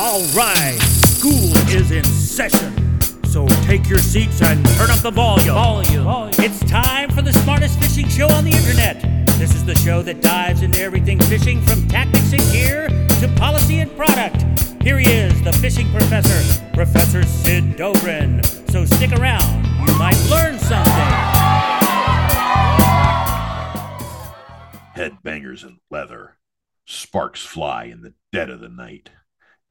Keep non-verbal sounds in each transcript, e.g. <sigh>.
All right, school is in session. So take your seats and turn up the volume. Volume. It's time for the smartest fishing show on the internet. This is the show that dives into everything fishing from tactics and gear to policy and product. Here he is, the fishing professor, Professor Sid Dobrin. So stick around, you might learn something. headbangers and leather. Sparks fly in the dead of the night.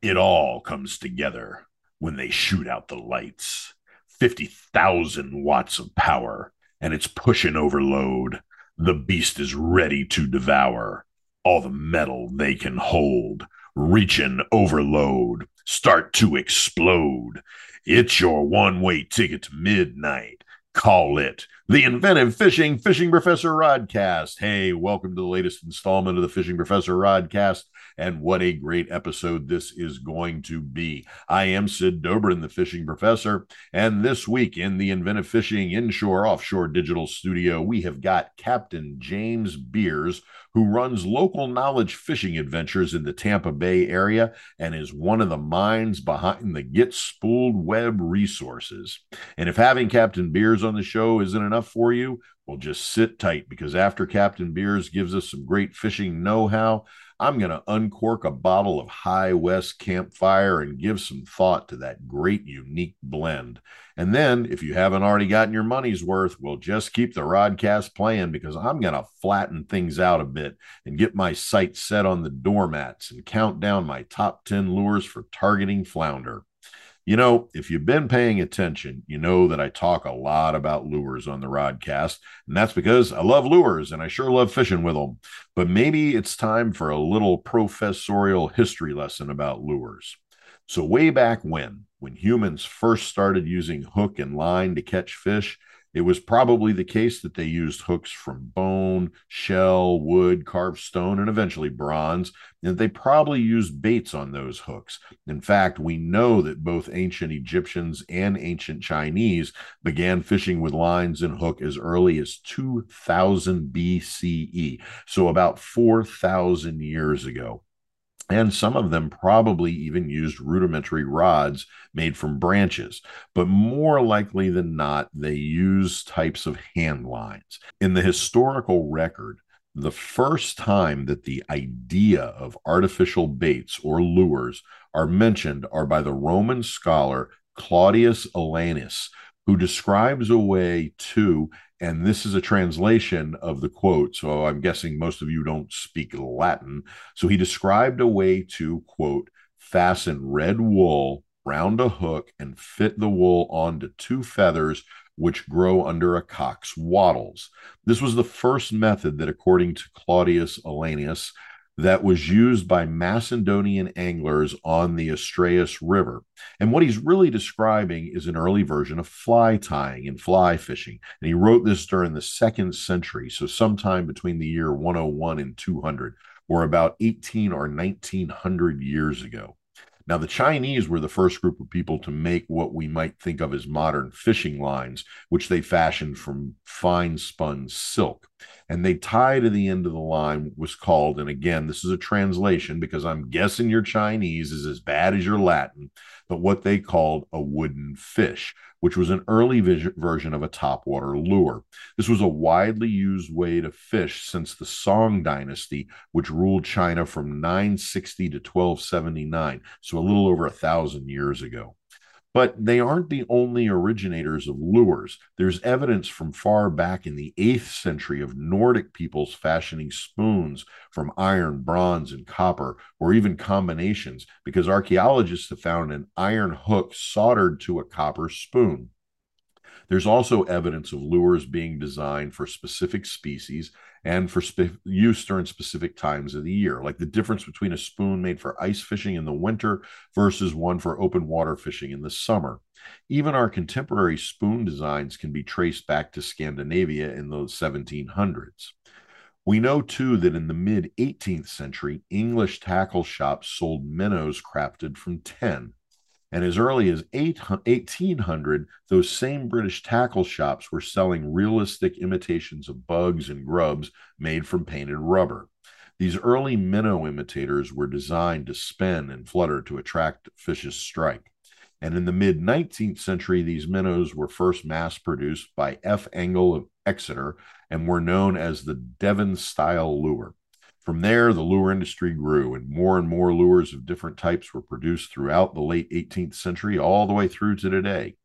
It all comes together when they shoot out the lights. 50,000 watts of power, and it's pushing overload. The beast is ready to devour all the metal they can hold. Reaching overload, start to explode. It's your one way ticket to midnight. Call it the Inventive Fishing Fishing Professor Rodcast. Hey, welcome to the latest installment of the Fishing Professor Rodcast. And what a great episode this is going to be. I am Sid Dobrin, the fishing professor. And this week in the Inventive Fishing Inshore Offshore Digital Studio, we have got Captain James Beers, who runs local knowledge fishing adventures in the Tampa Bay area and is one of the minds behind the Get Spooled Web resources. And if having Captain Beers on the show isn't enough for you, well, just sit tight because after Captain Beers gives us some great fishing know how, I'm going to uncork a bottle of High West Campfire and give some thought to that great, unique blend. And then, if you haven't already gotten your money's worth, we'll just keep the Rodcast playing because I'm going to flatten things out a bit and get my sights set on the doormats and count down my top 10 lures for targeting flounder. You know, if you've been paying attention, you know that I talk a lot about lures on the Rodcast, and that's because I love lures and I sure love fishing with them. But maybe it's time for a little professorial history lesson about lures. So, way back when, when humans first started using hook and line to catch fish, it was probably the case that they used hooks from bone, shell, wood, carved stone, and eventually bronze, and they probably used baits on those hooks. In fact, we know that both ancient Egyptians and ancient Chinese began fishing with lines and hook as early as 2000 BCE, so about 4,000 years ago. And some of them probably even used rudimentary rods made from branches, but more likely than not, they used types of hand lines. In the historical record, the first time that the idea of artificial baits or lures are mentioned are by the Roman scholar Claudius Aelianus, who describes a way to and this is a translation of the quote. So I'm guessing most of you don't speak Latin. So he described a way to, quote, fasten red wool round a hook and fit the wool onto two feathers which grow under a cock's wattles. This was the first method that, according to Claudius Aelianus, that was used by Macedonian anglers on the Astraeus River. And what he's really describing is an early version of fly tying and fly fishing. And he wrote this during the second century, so sometime between the year 101 and 200, or about 18 or 1900 years ago. Now, the Chinese were the first group of people to make what we might think of as modern fishing lines, which they fashioned from fine spun silk. And they tie to the end of the line was called, and again, this is a translation because I'm guessing your Chinese is as bad as your Latin, but what they called a wooden fish, which was an early version of a topwater lure. This was a widely used way to fish since the Song dynasty, which ruled China from 960 to 1279, so a little over a thousand years ago. But they aren't the only originators of lures. There's evidence from far back in the 8th century of Nordic peoples fashioning spoons from iron, bronze, and copper, or even combinations, because archaeologists have found an iron hook soldered to a copper spoon. There's also evidence of lures being designed for specific species and for spe- use during specific times of the year, like the difference between a spoon made for ice fishing in the winter versus one for open water fishing in the summer. Even our contemporary spoon designs can be traced back to Scandinavia in the 1700s. We know too that in the mid 18th century, English tackle shops sold minnows crafted from tin. And as early as 1800, those same British tackle shops were selling realistic imitations of bugs and grubs made from painted rubber. These early minnow imitators were designed to spin and flutter to attract fish's strike. And in the mid 19th century, these minnows were first mass produced by F. Engel of Exeter and were known as the Devon style lure. From there, the lure industry grew, and more and more lures of different types were produced throughout the late 18th century, all the way through to today.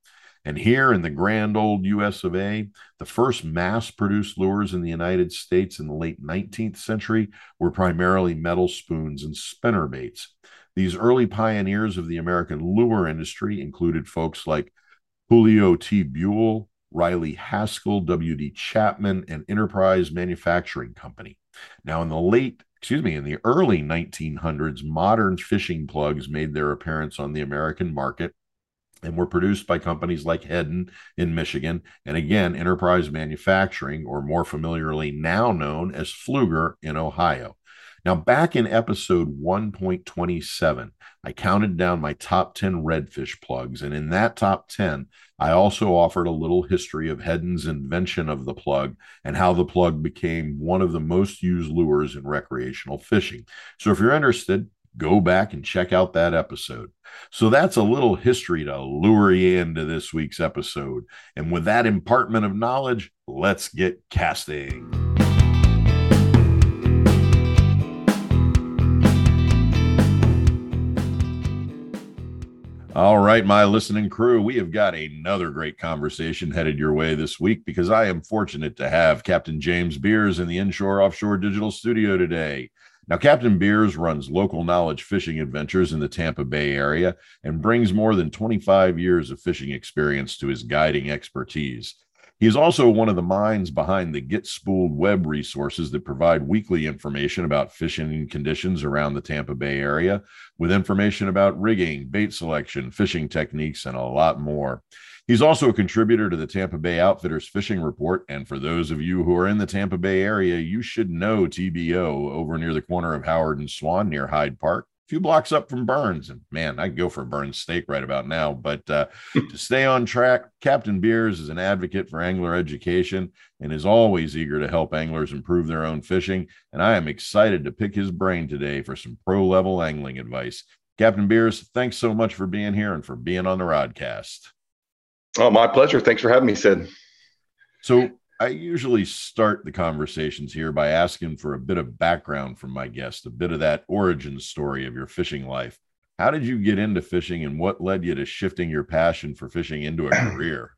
And here in the grand old US of A, the first mass produced lures in the United States in the late 19th century were primarily metal spoons and spinner baits. These early pioneers of the American lure industry included folks like Julio T. Buel, Riley Haskell, W.D. Chapman, and Enterprise Manufacturing Company. Now, in the late, excuse me, in the early 1900s, modern fishing plugs made their appearance on the American market and were produced by companies like Heddon in Michigan and again Enterprise Manufacturing, or more familiarly now known as Pflueger in Ohio. Now, back in episode 1.27, I counted down my top 10 redfish plugs. And in that top 10, I also offered a little history of Heddon's invention of the plug and how the plug became one of the most used lures in recreational fishing. So if you're interested, go back and check out that episode. So that's a little history to lure you into this week's episode. And with that impartment of knowledge, let's get casting. All right, my listening crew, we have got another great conversation headed your way this week because I am fortunate to have Captain James Beers in the Inshore Offshore Digital Studio today. Now, Captain Beers runs local knowledge fishing adventures in the Tampa Bay area and brings more than 25 years of fishing experience to his guiding expertise. He is also one of the minds behind the Get Spooled web resources that provide weekly information about fishing conditions around the Tampa Bay area, with information about rigging, bait selection, fishing techniques, and a lot more. He's also a contributor to the Tampa Bay Outfitters Fishing Report. And for those of you who are in the Tampa Bay area, you should know TBO over near the corner of Howard and Swan near Hyde Park few blocks up from Burns. And man, I could go for a Burns steak right about now. But uh, <laughs> to stay on track, Captain Beers is an advocate for angler education and is always eager to help anglers improve their own fishing. And I am excited to pick his brain today for some pro level angling advice. Captain Beers, thanks so much for being here and for being on the Rodcast. Oh, my pleasure. Thanks for having me, Sid. So, I usually start the conversations here by asking for a bit of background from my guest, a bit of that origin story of your fishing life. How did you get into fishing and what led you to shifting your passion for fishing into a <clears throat> career?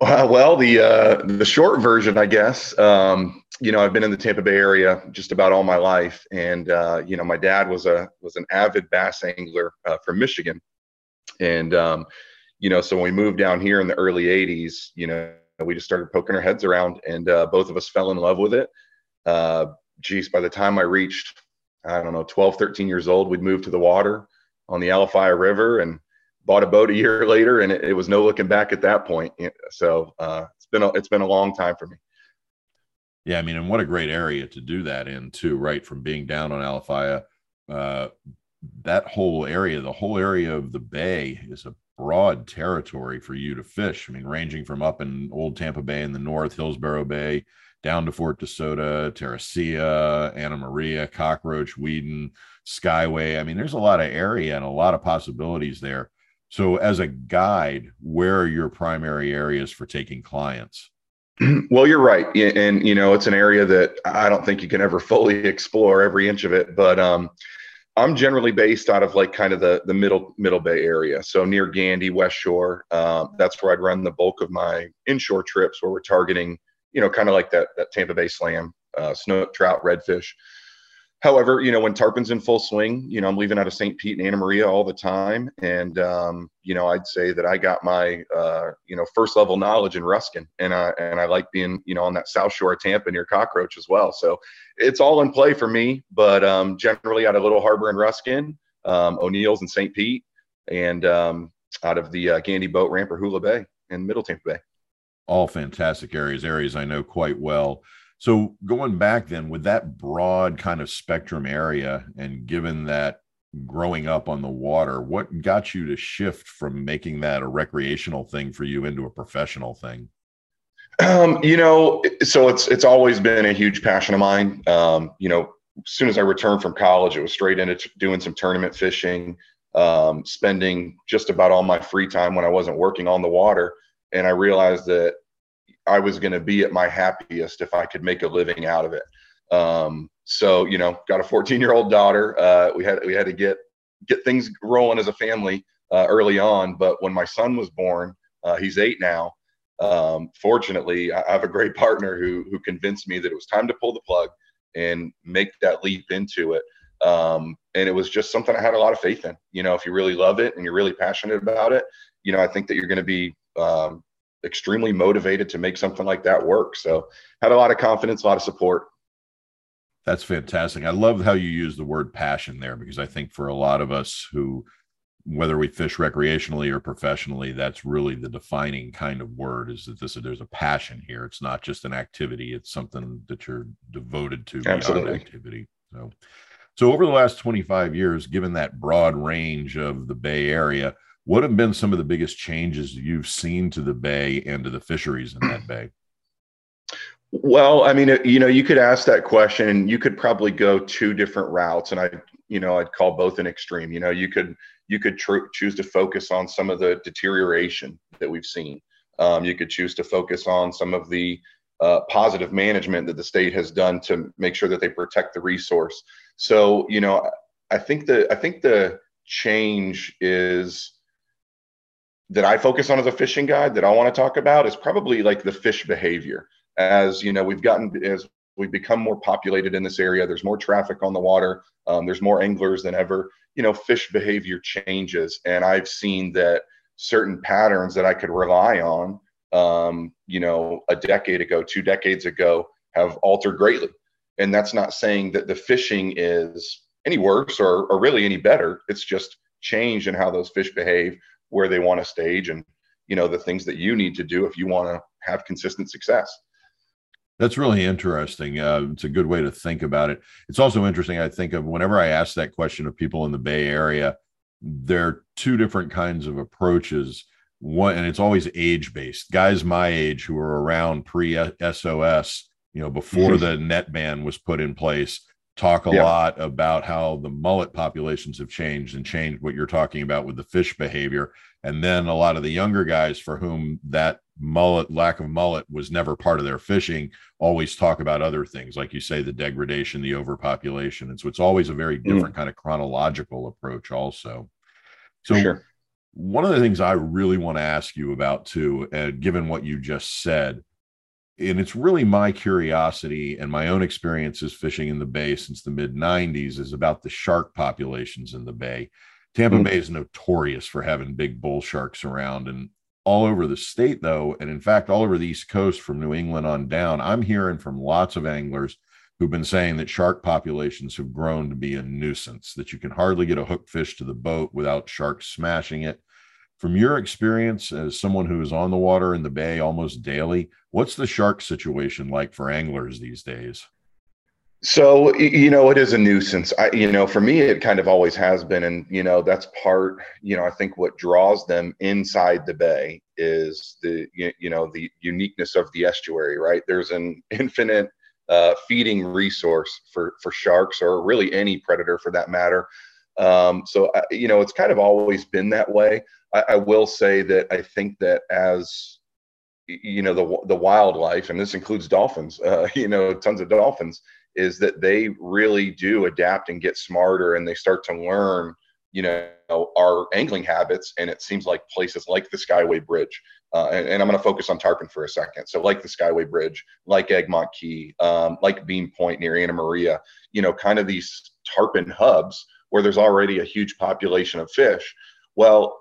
Well, the uh, the short version, I guess. Um, you know, I've been in the Tampa Bay area just about all my life, and uh, you know, my dad was a was an avid bass angler uh, from Michigan, and um, you know, so when we moved down here in the early '80s, you know, we just started poking our heads around and uh, both of us fell in love with it. Uh, geez by the time i reached i don't know 12 13 years old we'd moved to the water on the alafia river and bought a boat a year <laughs> later and it, it was no looking back at that point. So uh, it's been a, it's been a long time for me. Yeah i mean and what a great area to do that in too right from being down on alafia uh, that whole area the whole area of the bay is a broad territory for you to fish. I mean, ranging from up in Old Tampa Bay in the north, Hillsborough Bay, down to Fort DeSoto, Terra Ceia, Anna Maria, Cockroach, Weedon, Skyway. I mean, there's a lot of area and a lot of possibilities there. So, as a guide, where are your primary areas for taking clients? <clears throat> Well, you're right, and you know it's an area that I don't think you can ever fully <laughs> explore every inch of it. But um, I'm generally based out of like kind of the the middle middle bay area, so near Gandy, West Shore. Um, that's where I'd run the bulk of my inshore trips, where we're targeting, you know, kind of like that that Tampa Bay Slam, uh, snook, trout, redfish. However, you know, when tarpon's in full swing, you know, I'm leaving out of St. Pete and Anna Maria all the time. And, um, you know, I'd say that I got my, uh, you know, first level knowledge in Ruskin and, uh, and I like being, you know, on that South shore of Tampa near Cockroach as well. So it's all in play for me, but, um, generally out of Little Harbor and Ruskin, um, O'Neill's and St. Pete and, um, out of the uh, Gandy boat ramp or Hula Bay in Middle Tampa Bay. All fantastic areas, areas I know quite well. So going back then with that broad kind of spectrum area, and given that growing up on the water, what got you to shift from making that a recreational thing for you into a professional thing? Um, you know, so it's it's always been a huge passion of mine. Um, you know, as soon as I returned from college, it was straight into t- doing some tournament fishing, um, spending just about all my free time when I wasn't working on the water. And I realized that I was going to be at my happiest if I could make a living out of it. Um, so, you know, got a 14 year old daughter. Uh, we had, we had to get, get things rolling as a family uh, early on. But when my son was born, uh, he's eight now. Um, fortunately, I have a great partner who, who convinced me that it was time to pull the plug and make that leap into it. Um, and it was just something I had a lot of faith in. You know, if you really love it and you're really passionate about it, you know, I think that you're going to be um, extremely motivated to make something like that work. So, had a lot of confidence, a lot of support. That's fantastic. I love how you use the word passion there because I think for a lot of us who whether we fish recreationally or professionally that's really the defining kind of word is that this there's a passion here it's not just an activity it's something that you're devoted to Absolutely. activity so so over the last 25 years given that broad range of the bay area what have been some of the biggest changes you've seen to the bay and to the fisheries in that bay well, I mean, you know, you could ask that question and you could probably go two different routes and I, you know, I'd call both an extreme. You know, you could you could tr- choose to focus on some of the deterioration that we've seen. Um, you could choose to focus on some of the uh, positive management that the state has done to make sure that they protect the resource. So, you know, I think the I think the change is that I focus on as a fishing guide that I want to talk about is probably like the fish behavior. As you know, we've gotten as we've become more populated in this area. There's more traffic on the water. Um, there's more anglers than ever you know, fish behavior changes. And I've seen that certain patterns that I could rely on, um, you know, a decade ago, two decades ago, have altered greatly. And that's not saying that the fishing is any worse or, or really any better. It's just change in how those fish behave, where they want to stage, and you know the things that you need to do if you want to have consistent success. That's really interesting. Uh, it's a good way to think about it. It's also interesting. I think of whenever I ask that question of people in the Bay Area, there are two different kinds of approaches. One, and it's always age based. Guys my age who are around pre SOS, you know, before mm-hmm. the net ban was put in place, talk a yeah. lot about how the mullet populations have changed and changed what you're talking about with the fish behavior. And then a lot of the younger guys for whom that mullet lack of mullet was never part of their fishing always talk about other things like you say the degradation the overpopulation and so it's always a very mm. different mm. kind of chronological approach also so sure. one of the things i really want to ask you about too and given what you just said and it's really my curiosity and my own experiences fishing in the bay since the mid 90s is about the shark populations in the bay Tampa mm. Bay is notorious for having big bull sharks around. And all over the state, though, and in fact, all over the East Coast from New England on down, I'm hearing from lots of anglers who've been saying that shark populations have grown to be a nuisance, that you can hardly get a hook fish to the boat without sharks smashing it. From your experience as someone who is on the water in the bay almost daily, what's the shark situation like for anglers these days? So you know, it is a nuisance. I, you know, for me, it kind of always has been, and you know, that's part. You know, I think what draws them inside the bay is the you know the uniqueness of the estuary. Right, there's an infinite uh, feeding resource for for sharks or really any predator for that matter. Um, so uh, you know, it's kind of always been that way. I, I will say that I think that as you know the the wildlife, and this includes dolphins. Uh, <laughs> you know, tons of dolphins is that they really do adapt and get smarter and they start to learn you know our angling habits and it seems like places like the skyway bridge uh, and, and, i'm going to focus on tarpon for a second so like the skyway bridge like egmont key um, like Bean point near anna maria you know kind of these tarpon hubs where there's already a huge population of fish well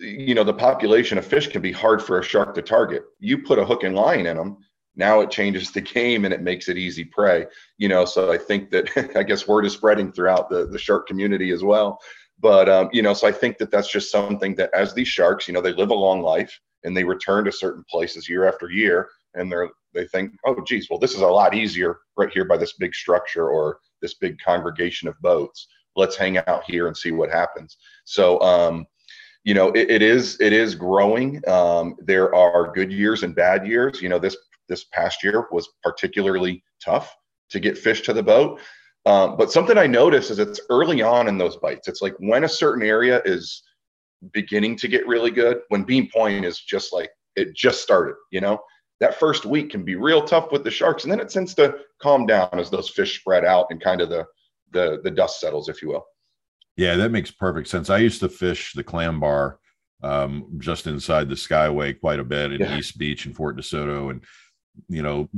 you know the population of fish can be hard for a shark to target. You put a hook and line in them now it changes the game and it makes it easy prey you know so i think that <laughs> i guess word is spreading throughout the, the shark community as well. But um, you know so i think that that's just something that as these sharks you know they live a long life and they return to certain places year after year and they're they think oh geez well this is a lot easier right here by this big structure or this big congregation of boats. Let's hang out here and see what happens. So um, you know it, it is it is growing um, there are good years and bad years you know this this past year was particularly tough to get fish to the boat. Um, but something I notice is it's early on in those bites. It's like when a certain area is beginning to get really good, when Bean Point is just like it just started, you know, that first week can be real tough with the sharks, and then it tends to calm down as those fish spread out and kind of the the the dust settles, if you will. Yeah, that makes perfect sense. I used to fish the clam bar um, just inside the Skyway quite a bit in yeah. East Beach and Fort DeSoto, and you know,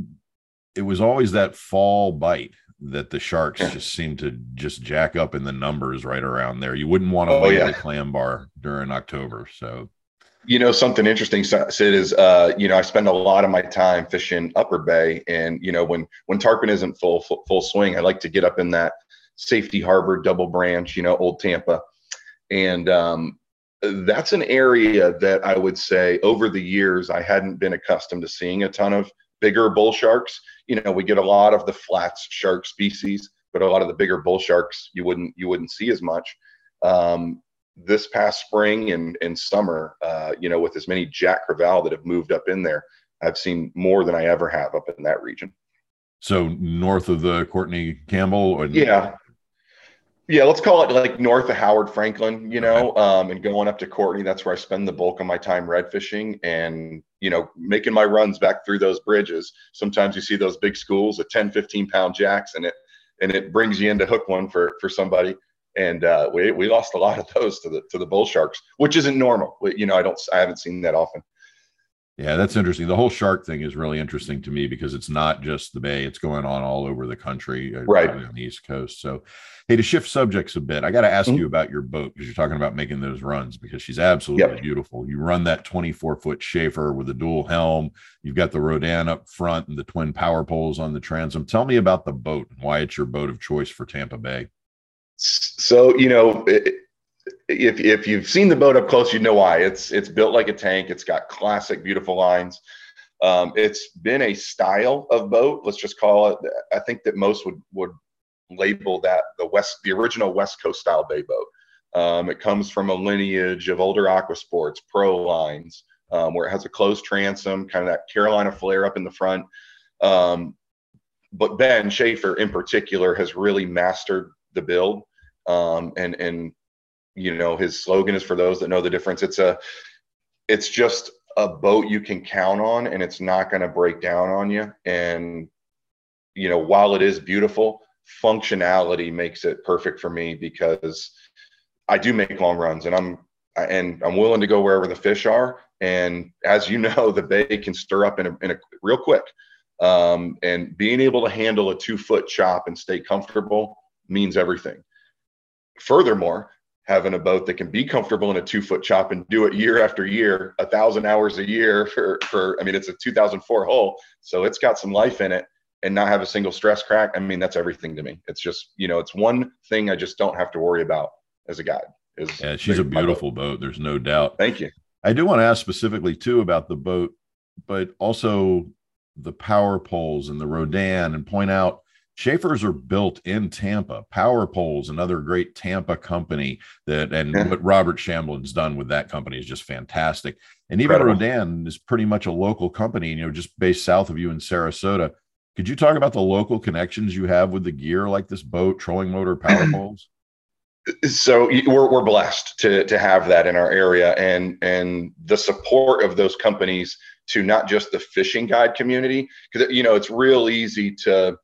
it was always that fall bite that the sharks yeah. just seem to just jack up in the numbers right around there. You wouldn't want to oh, yeah. the clam bar during October. So, you know, something interesting, Sid, is uh, you know, I spend a lot of my time fishing Upper Bay, and you know, when when tarpon isn't full full, full swing, I like to get up in that Safety Harbor double branch, you know, Old Tampa, and um, that's an area that I would say over the years I hadn't been accustomed to seeing a ton of bigger bull sharks. You know, we get a lot of the flats shark species, but a lot of the bigger bull sharks you wouldn't you wouldn't see as much. Um, this past spring and, and summer, uh, you know, with as many Jack Crevalle that have moved up in there, I've seen more than I ever have up in that region. So north of the Courtney Campbell, or yeah, yeah, let's call it like north of Howard Franklin, you know, um, and going up to Courtney. That's where I spend the bulk of my time red fishing and, you know, making my runs back through those bridges. Sometimes you see those big schools of 10, 15 pound jacks and it, and it brings you in to hook one for, for somebody. And uh, we, we lost a lot of those to the, to the bull sharks, which isn't normal. You know, I don't, I haven't seen that often. Yeah, that's interesting. The whole shark thing is really interesting to me because it's not just the bay; it's going on all over the country, uh, right on the East Coast. So, hey, to shift subjects a bit, I got to ask mm-hmm. you about your boat because you're talking about making those runs because she's absolutely yep. beautiful. You run that 24 foot Schaefer with a dual helm. You've got the Rhodan up front and the twin power poles on the transom. Tell me about the boat and why it's your boat of choice for Tampa Bay. So, you know, it, if if you've seen the boat up close, you know why. It's it's built like a tank. It's got classic, beautiful lines. Um, it's been a style of boat. Let's just call it. I think that most would would label that the west, the original West Coast style bay boat. Um, it comes from a lineage of older aqua sports pro lines, um, where it has a closed transom, kind of that Carolina flare up in the front. Um, but Ben Schaefer, in particular, has really mastered the build um, and and you know his slogan is for those that know the difference it's a it's just a boat you can count on and it's not going to break down on you. And you know while it is beautiful functionality makes it perfect for me because i do make long runs and i'm and i'm willing to go wherever the fish are. And as you <laughs> know the bay can stir up in a, in a real quick. Um, and being able to handle a two foot chop and stay comfortable means everything. Furthermore having a boat that can be comfortable in a two foot chop and do it year after year, a thousand hours a year for, for, I mean, it's a 2004 hull. So it's got some life in it and not have a single stress crack. I mean, that's everything to me. It's just, you know, it's one thing I just don't have to worry about as a guide. Is yeah, she's a beautiful boat. boat. There's no doubt. Thank you. I do want to ask specifically too about the boat, but also the power poles and the Rhodan and point out Schaefers are built in Tampa. Power Poles, another great Tampa company that, and yeah. what Robert Shamblin's done with that company is just fantastic. And even Incredible. Rhodan is pretty much a local company, you know, just based south of you in Sarasota. Could you talk about the local connections you have with the gear like this boat, trolling motor, power <clears throat> poles? So we're, we're blessed to, to have that in our area and, and the support of those companies to not just the fishing guide community, because, you know, it's real easy to,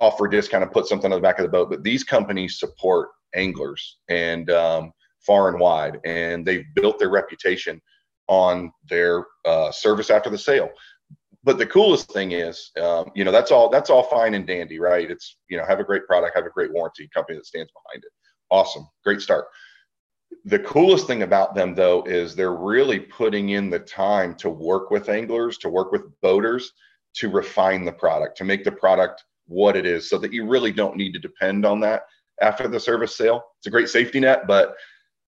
offer discount and put something on the back of the boat. But these companies support anglers and um, far and wide, and they've built their reputation on their uh, service after the sale. But the coolest thing is, um, you know, that's all that's all fine and dandy, right? It's you know, have a great product, have a great warranty company that stands behind it. Awesome, great start. The coolest thing about them though is they're really putting in the time to work with anglers, to work with boaters, to refine the product, to make the product what it is so that you really don't need to depend on that after the service sale. It's a great safety net, but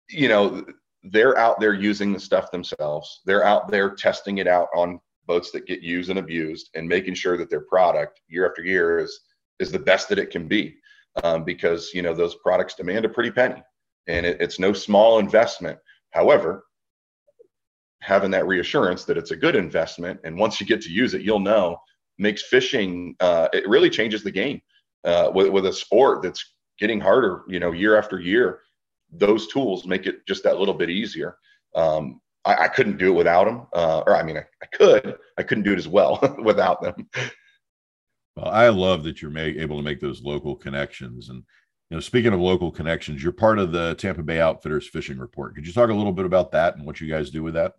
you know, they're out there using the stuff themselves. They're out there testing it out on boats that get used and abused and making sure that their product year after year is is the best that it can be. Um, because you know those products demand a pretty penny and it, it's no small investment. However, having that reassurance that it's a good investment and once you get to use it, you'll know makes fishing uh, it really changes the game uh, with, with a sport that's getting harder you know year after year those tools make it just that little bit easier. Um, I, I, couldn't do it without them uh, or i mean I, I, could i couldn't do it as well <laughs> without them. Well i love that you're make, able to make those local connections. And you know speaking of local connections you're part of the tampa bay outfitters fishing report. Could you talk a little bit about that and what you guys do with that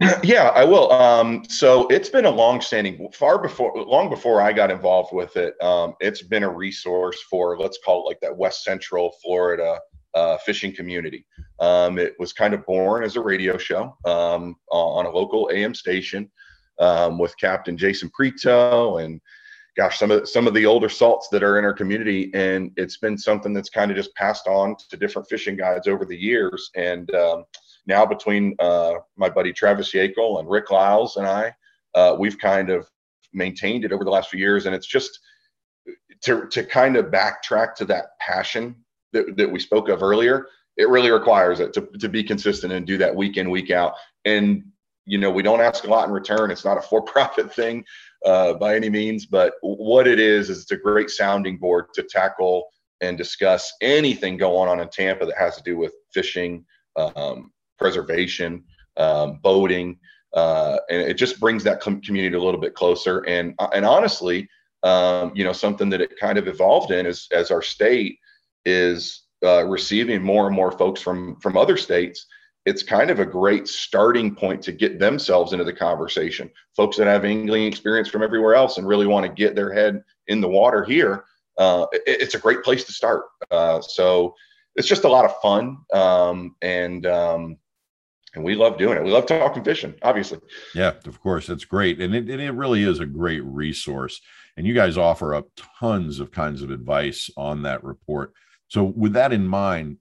<clears throat> yeah, I will. Um, so it's been a long-standing, far before, long before I got involved with it. Um, it's been a resource for, let's call it like that West Central Florida uh, fishing community. Um, it was kind of born as a radio show um, on a local AM station um, with Captain Jason Preto and, gosh, some of some of the older salts that are in our community, and it's been something that's kind of just passed on to different fishing guides over the years, and um, now between uh, my buddy Travis Yakel and Rick Lyles and I, uh, we've kind of maintained it over the last few years. And it's just to, to kind of backtrack to that passion that, that we spoke of earlier. It really requires it to, to be consistent and do that week in, week out. And, you know, we don't ask a lot in return. It's not a <laughs> for profit thing uh, by any means, but what it is, is it's a great sounding board to tackle and discuss anything going on in Tampa that has to do with fishing, um, preservation, um, boating, uh, and it just brings that com- community a little bit closer. And uh, and honestly, um, you know, something that it kind of evolved in is as our state is uh, receiving more and more folks from from other states. It's kind of a great starting point to get themselves into the conversation. Folks that have angling experience from everywhere else and really want to get their head in the water here, uh, it, it's a great place to start. Uh, so it's just a lot of fun, um, and um, and we love doing it. We love talking fishing, obviously. Yeah, of course, that's great, and it, and it really is a great resource. And you guys offer up tons of kinds of advice on that report. So, with that in mind,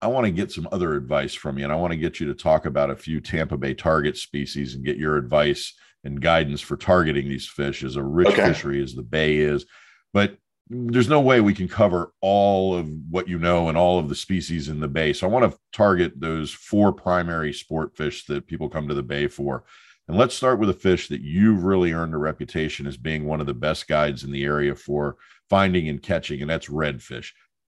I want to get some other advice from you, and I want to get you to talk about a few Tampa Bay target species and get your advice and guidance for targeting these fish as a rich okay. fishery as the bay is. But there's no way we can cover all of what you know and all of the species in the bay. So I want to target those four primary sport fish that people come to the bay for. And let's start with a fish that you've really earned a reputation as being one of the best guides in the area for finding and catching, and that's redfish.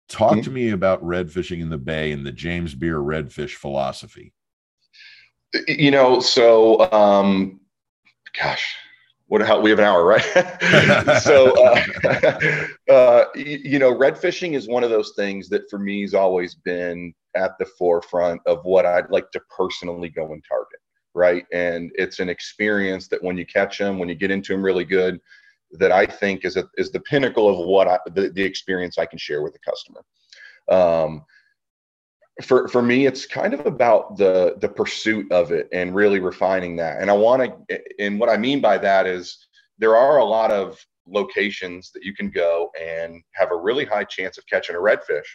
Talk mm-hmm. to me about red fishing in the bay and the James Beer redfish philosophy. You know, so um, gosh, what how we have an hour right? <laughs> So uh, <laughs> uh, you know red fishing is one of those things that for me has always been at the forefront of what i'd like to personally go and target right? And it's an experience that when you catch them when you get into them really good that i think is a, is the pinnacle of what I, the, the experience i can share with the customer. Um, for for me it's kind of about the the pursuit of it and really refining that. And i want to and what i mean by that is there are a lot of locations that you can go and have a really high chance of catching a redfish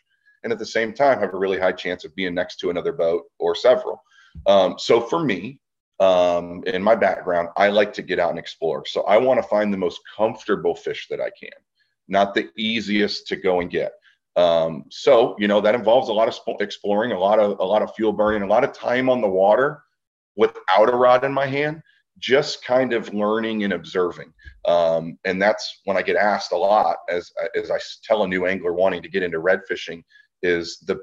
and at the same time have a really high chance of being next to another boat or several. Um, so for me um, in my background i like to get out and explore. So i want to find the most comfortable fish that i can not the easiest to go and get um, so you know that involves a lot of exploring, a lot of a lot of fuel burning, a lot of time on the water without a rod in my hand, just kind of learning and observing. Um, and that's when I get asked a lot as as I tell a new angler wanting to get into red fishing is the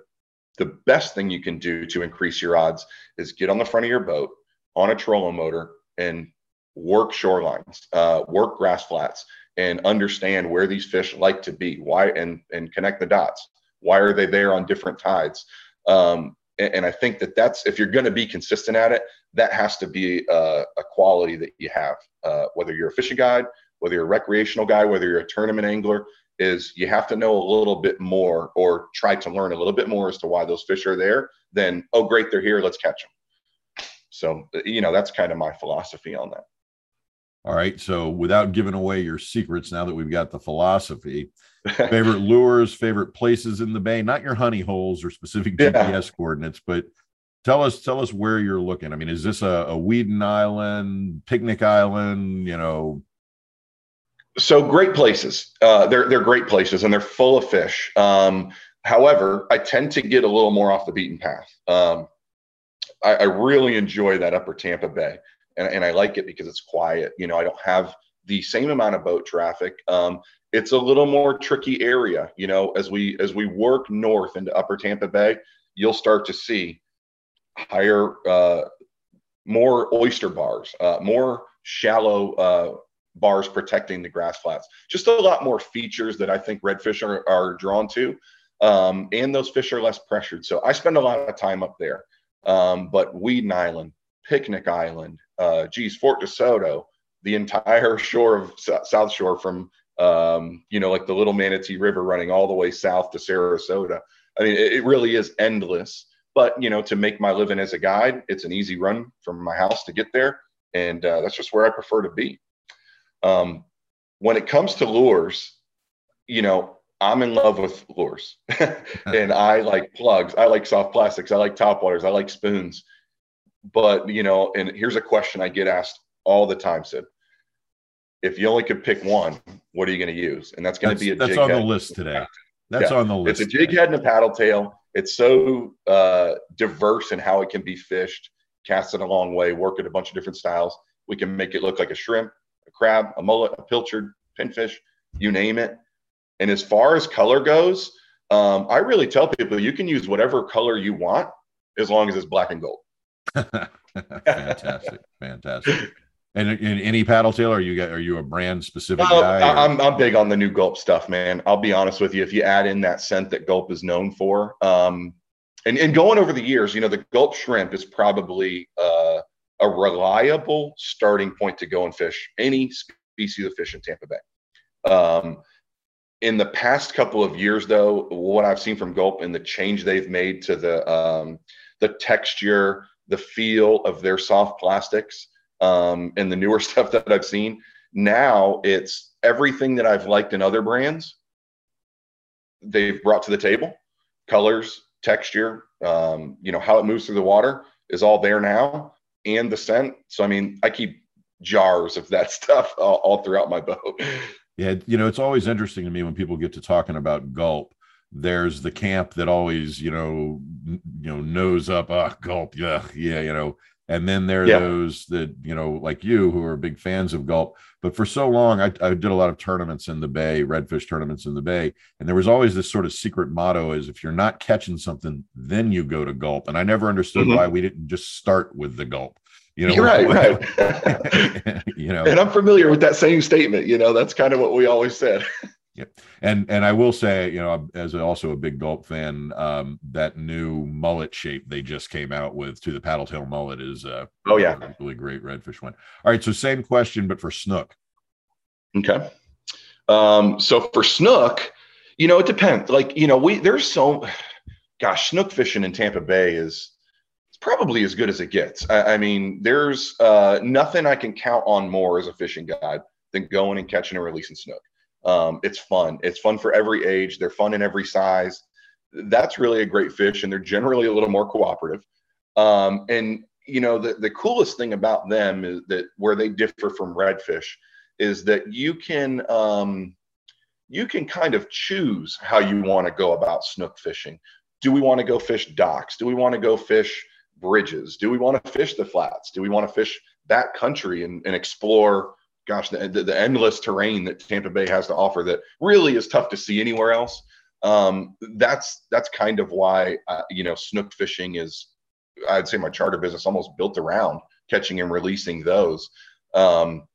the best thing you can do to increase your odds is get on the front of your boat on a trolling motor and work shorelines, uh, work grass flats, and understand where these fish like to be. Why and and connect the dots. Why are they there on different tides? Um, and, and, i think that that's if you're going to be consistent at it that has to be a, a quality that you have. Uh, whether you're a fishing guide whether you're a recreational guy whether you're a tournament angler is you have to know a little bit more or try to learn a little bit more as to why those fish are there then oh great they're here let's catch them so you know that's kind of my philosophy on that all right. So without giving away your secrets, now that we've got the philosophy, <laughs> favorite lures, favorite places in the bay, not your honey holes or specific GPS yeah. coordinates, but tell us, tell us where you're looking. I mean, is this a, a Weedon Island, picnic island, you know? So great places. Uh, they're, they're great places and they're full of fish. Um, however, I tend to get a little more off the beaten path. Um, I, I really enjoy that upper Tampa Bay and, and I like it because it's quiet. You know, I don't have the same amount of boat traffic. Um, it's a little more tricky area, you know, as we as we work north into Upper Tampa Bay, you'll start to see higher, uh, more oyster bars, uh, more shallow uh, bars protecting the grass flats. Just a lot more features that I think redfish are, are drawn to. Um, and those fish are less pressured. So I spend a lot of time up there. Um, but Weedon Island, Picnic Island, uh, geez, Fort DeSoto, the entire shore of South Shore from, um, you know, like the Little Manatee River running all the way south to Sarasota. I mean, it, it really is endless. But, you know, to make my living as a guide, it's an easy run from my house to get there. And uh, that's just where I prefer to be. Um, when it comes to lures, you know, I'm in love with lures <laughs> <laughs> and I like plugs. I like soft plastics. I like top waters. I like spoons. But, you know, and here's a question I get asked all the time, Sid. If you only could pick one, what are you going to use? And that's going to be a that's on the list today. That's yeah. on the list. It's a jig head and a paddle tail. It's so uh, diverse in how it can be fished, cast it a long way, work it a bunch of different styles. We can make it look like a shrimp a crab, a mullet, a pilchard, pinfish, you name it. And as far as color goes, um, I really tell people you can use whatever color you want as long as it's black and gold. <laughs> fantastic, fantastic. And in any paddle tail, are you are you a brand specific uh, guy? Or? I'm I'm big on the new Gulp stuff, man. I'll be honest with you. If you add in that scent that Gulp is known for, um, and and going over the years, you know, the Gulp shrimp is probably uh, a reliable starting point to go and fish any species of fish in Tampa Bay. Um, in the past couple of years, though, what I've seen from Gulp and the change they've made to the um, the texture, the feel of their soft plastics, um, and the newer <laughs> stuff that I've seen, now it's everything that I've liked in other brands. They've brought to the table, colors, texture, um, you know how it moves through the water is all there now and the scent. So I mean, I keep jars of that <laughs> stuff all, all throughout my boat. Yeah, you know, it's always interesting to me when people get to talking about gulp. There's the camp that always, you know, you know, nose up, ah, gulp, yeah, yeah, you know, and then there are yeah. those that you know, like you, who are big fans of gulp. But for so long, I, I did a lot of tournaments in the bay, redfish tournaments in the bay, and there was always this sort of secret motto: is if you're not catching something, then you go to gulp. And I never understood mm-hmm. why we didn't just start with the gulp. You know, right, right. <laughs> <laughs> you know, and I'm familiar with that same statement. You know, that's kind of what we always said. <laughs> Yeah, and and I will say, you know, as also a big gulp fan, um, that new mullet shape they just came out with to the paddle tail mullet is uh oh yeah, really great redfish one. All right, so same question, but for snook. Okay, um, so for snook, you know, it depends. Like you know, we there's so, gosh, snook fishing in Tampa Bay is probably as good as it gets. I, I mean, there's uh, nothing I can count on more as a fishing guide than going and catching and releasing snook. Um, it's fun. It's fun for every age. They're fun in every size. That's really a great fish, and they're generally a little more cooperative. Um, and you know, the the coolest thing about them is that where they differ from redfish is that you can um, you can kind of choose how you want to go about snook fishing. Do we want to go fish docks? Do we want to go fish bridges? Do we want to fish the flats? Do we want to fish that country and, and explore, gosh, the, the, the, endless terrain that Tampa Bay has to offer that really is tough to see anywhere else? Um, that's that's kind of why uh, you know snook fishing is, I'd say my charter business almost built around catching and releasing those. Um,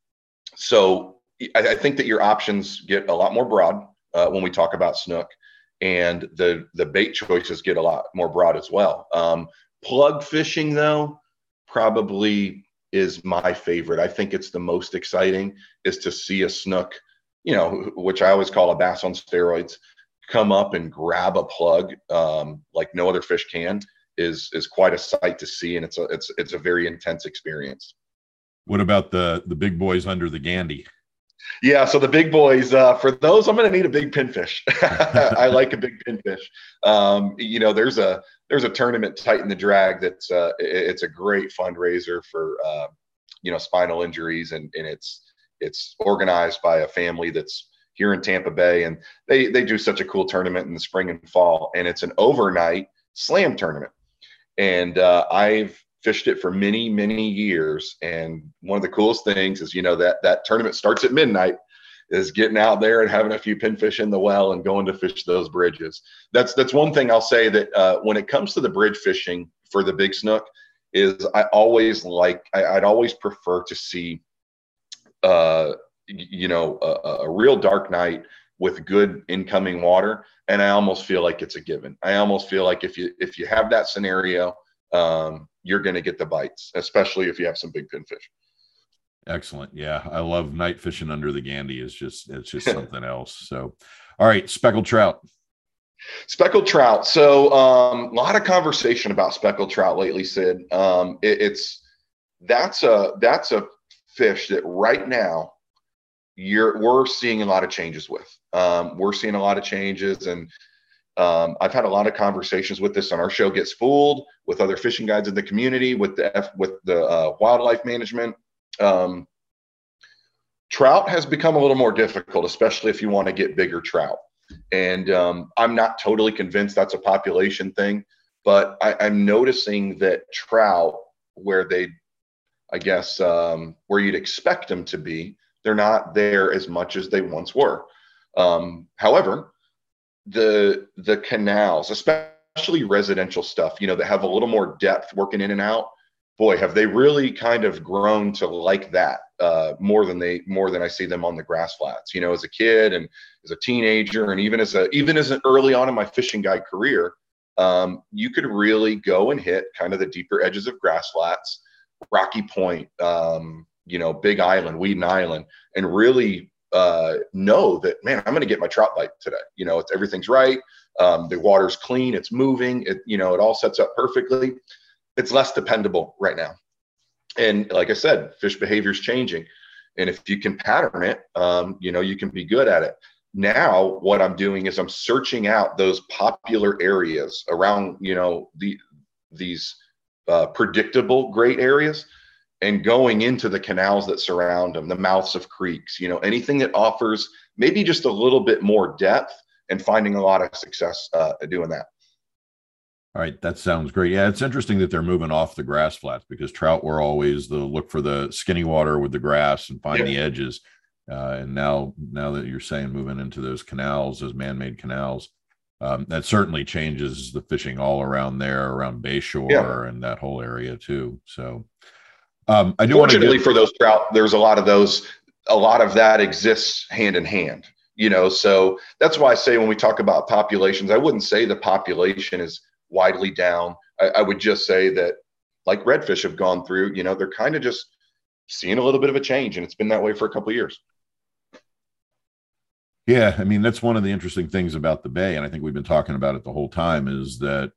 so I, I, think that your options get a lot more broad uh, when we talk about snook and the the bait choices get a lot more broad as well. Um, Plug fishing, though, probably is my favorite. I think it's the most exciting is to see a snook, you know, which I always call a bass on steroids, come up and grab a plug um, like no other fish can is is quite a sight to see, and it's a it's it's a very intense experience. What about the the big boys under the Gandy? Yeah, so the big boys. Uh, for those, I'm going to need a big pinfish. <laughs> I like a big pinfish. Um, you know, there's a there's a tournament, Tighten the Drag. That's uh, it's a great fundraiser for uh, you know spinal injuries, and and it's it's organized by a family that's here in Tampa Bay, and they they do such a cool tournament in the spring and fall, and it's an overnight slam tournament. And uh, I've fished it for many, many years. And one of the coolest things is, you know, that that tournament starts at midnight is getting out there and having a few pinfish in the well and going to fish those bridges. That's that's one thing I'll say that uh, when it comes to the bridge fishing for the big snook, is I always like I, would always prefer to see, uh, you know, a, a real dark night with good incoming water, and I almost feel like it's a given. I almost feel like if you if you have that scenario, um, you're going to get the bites, especially if you have some big pinfish. Excellent. Yeah, I love night fishing under the Gandy. Is just it's just <laughs> something else. So, all right, speckled trout. Speckled trout. So, um, a lot of conversation about speckled trout lately, Sid. Um, it, it's that's a that's a fish that right now you're we're seeing a lot of changes with. Um, we're seeing a lot of changes, and um, I've had a lot of conversations with this on our show. Get Spooled with other fishing guides in the community, with the F, with the uh, wildlife management um, trout has become a little more difficult, especially if you want to get bigger trout. And um, I'm not totally convinced that's a population thing, but I, am noticing that trout, where they, I guess, um, where you'd expect them to be, they're not there as much as they once were. Um, however, the the canals, especially residential stuff, you know, that have a little more depth working in and out, boy, have they really kind of grown to like that uh, more than they more than I see them on the grass flats. You know, as a kid and as a teenager, and even as a even as an early on in my fishing guide career, um, you could really go and hit kind of the deeper edges of grass flats, Rocky Point, um, you know, Big Island, Weedon Island, and really uh, know that man, I'm going to get my trout bite today. You know, it's everything's right. Um, the water's clean, it's moving. It you know, it all sets up perfectly it's less dependable right now. And like I said, fish behavior is changing. And if you can pattern it, um, you know, you can be good at it. Now, what I'm doing is I'm searching out those popular areas around, you know, the these uh, predictable great areas and going into the canals that surround them, the mouths of creeks, you know, anything that offers maybe just a little bit more depth and finding a lot of success uh, doing that. All right, that sounds great. Yeah, it's interesting that they're moving off the grass flats because trout were always the look for the skinny water with the grass and find yeah. the edges. Uh, and now, now that you're saying moving into those canals, those man-made canals, um, that certainly changes the fishing all around there, around Bayshore yeah. and that whole area too. So, um, I do. Fortunately get- for those trout, there's a lot of those. A lot of that exists hand in hand. You know, so that's why I say when we talk about populations, I wouldn't say the population is widely down. I, I would just say that, like redfish have gone through, you know, they're kind of just seeing a little bit of a change, and it's been that way for a couple years. Yeah, I mean that's one of the interesting things about the bay, and I think we've been talking about it the whole time, is that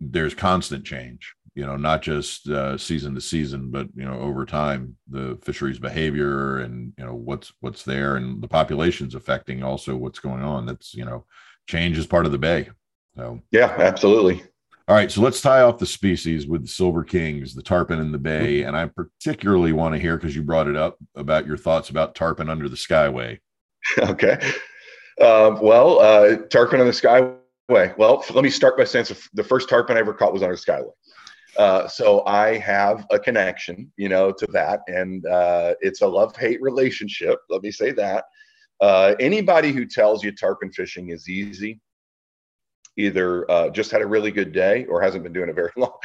there's constant change. You know, not just uh, season to season, but you know, over time, the fisheries behavior and you know what's what's there, and the population's affecting also what's going on. That's you know, change is part of the bay. So yeah, absolutely. All right, so let's tie off the species with the silver kings, the tarpon in the bay, and I particularly want to hear because you brought it up about your thoughts about tarpon under the skyway. <laughs> Okay. Uh, well, uh, tarpon on the skyway. Well, let me start by saying so the first tarpon I ever caught was under the skyway. Uh, so I have a connection, you know, to that, and uh, it's a love-hate relationship. Let me say that. Uh, anybody who tells you tarpon fishing is easy either uh, just had a really good day or hasn't been doing it very <laughs> long.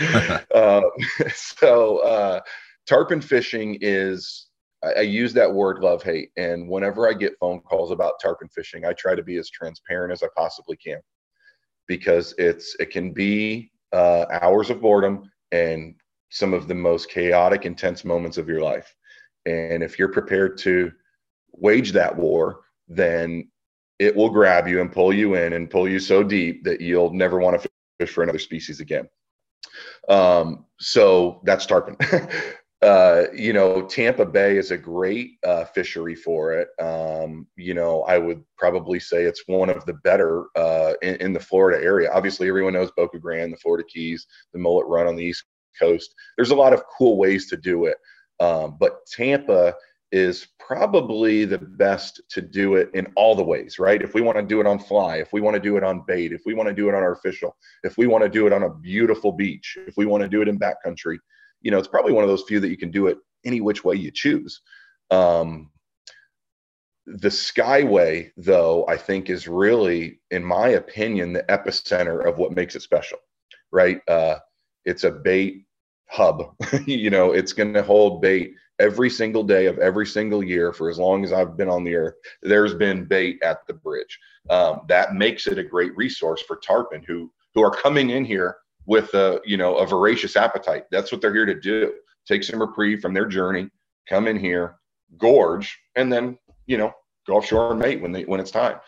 uh, <laughs> so uh, tarpon fishing is I, I, use that word love hate, and whenever I get phone calls about tarpon fishing, I try to be as transparent as I possibly can because it's it can be uh, hours of boredom and some of the most chaotic, intense moments of your life. And if you're prepared to wage that war, then it will grab you and pull you in and pull you so deep that you'll never want to fish for another species again. Um, so that's tarpon. <laughs> uh, you know, Tampa Bay is a great uh, fishery for it. Um, you know, I would probably say it's one of the better uh, in, in, the Florida area. Obviously, everyone knows Boca Grande, the Florida Keys, the mullet run on the East Coast. There's a lot of cool ways to do it. Um, but Tampa is probably the best to do it in all the ways, right? If we want to do it on fly, if we want to do it on bait, if we want to do it on artificial, if we want to do it on a beautiful beach, if we want to do it in backcountry, you know, it's probably one of those few that you can do it any which way you choose. Um, the Skyway, though, I think is really, in my opinion, the epicenter of what makes it special, right? Uh, it's a bait hub. <laughs> you know, it's going to hold bait every single day of every single year for as long as I've been on the earth. There's been bait at the bridge. Um, that makes it a great resource for tarpon who who are coming in here with a you know a voracious appetite. That's what they're here to do. Take some reprieve from their journey, come in here, gorge, and then you know go offshore and mate when they when it's time.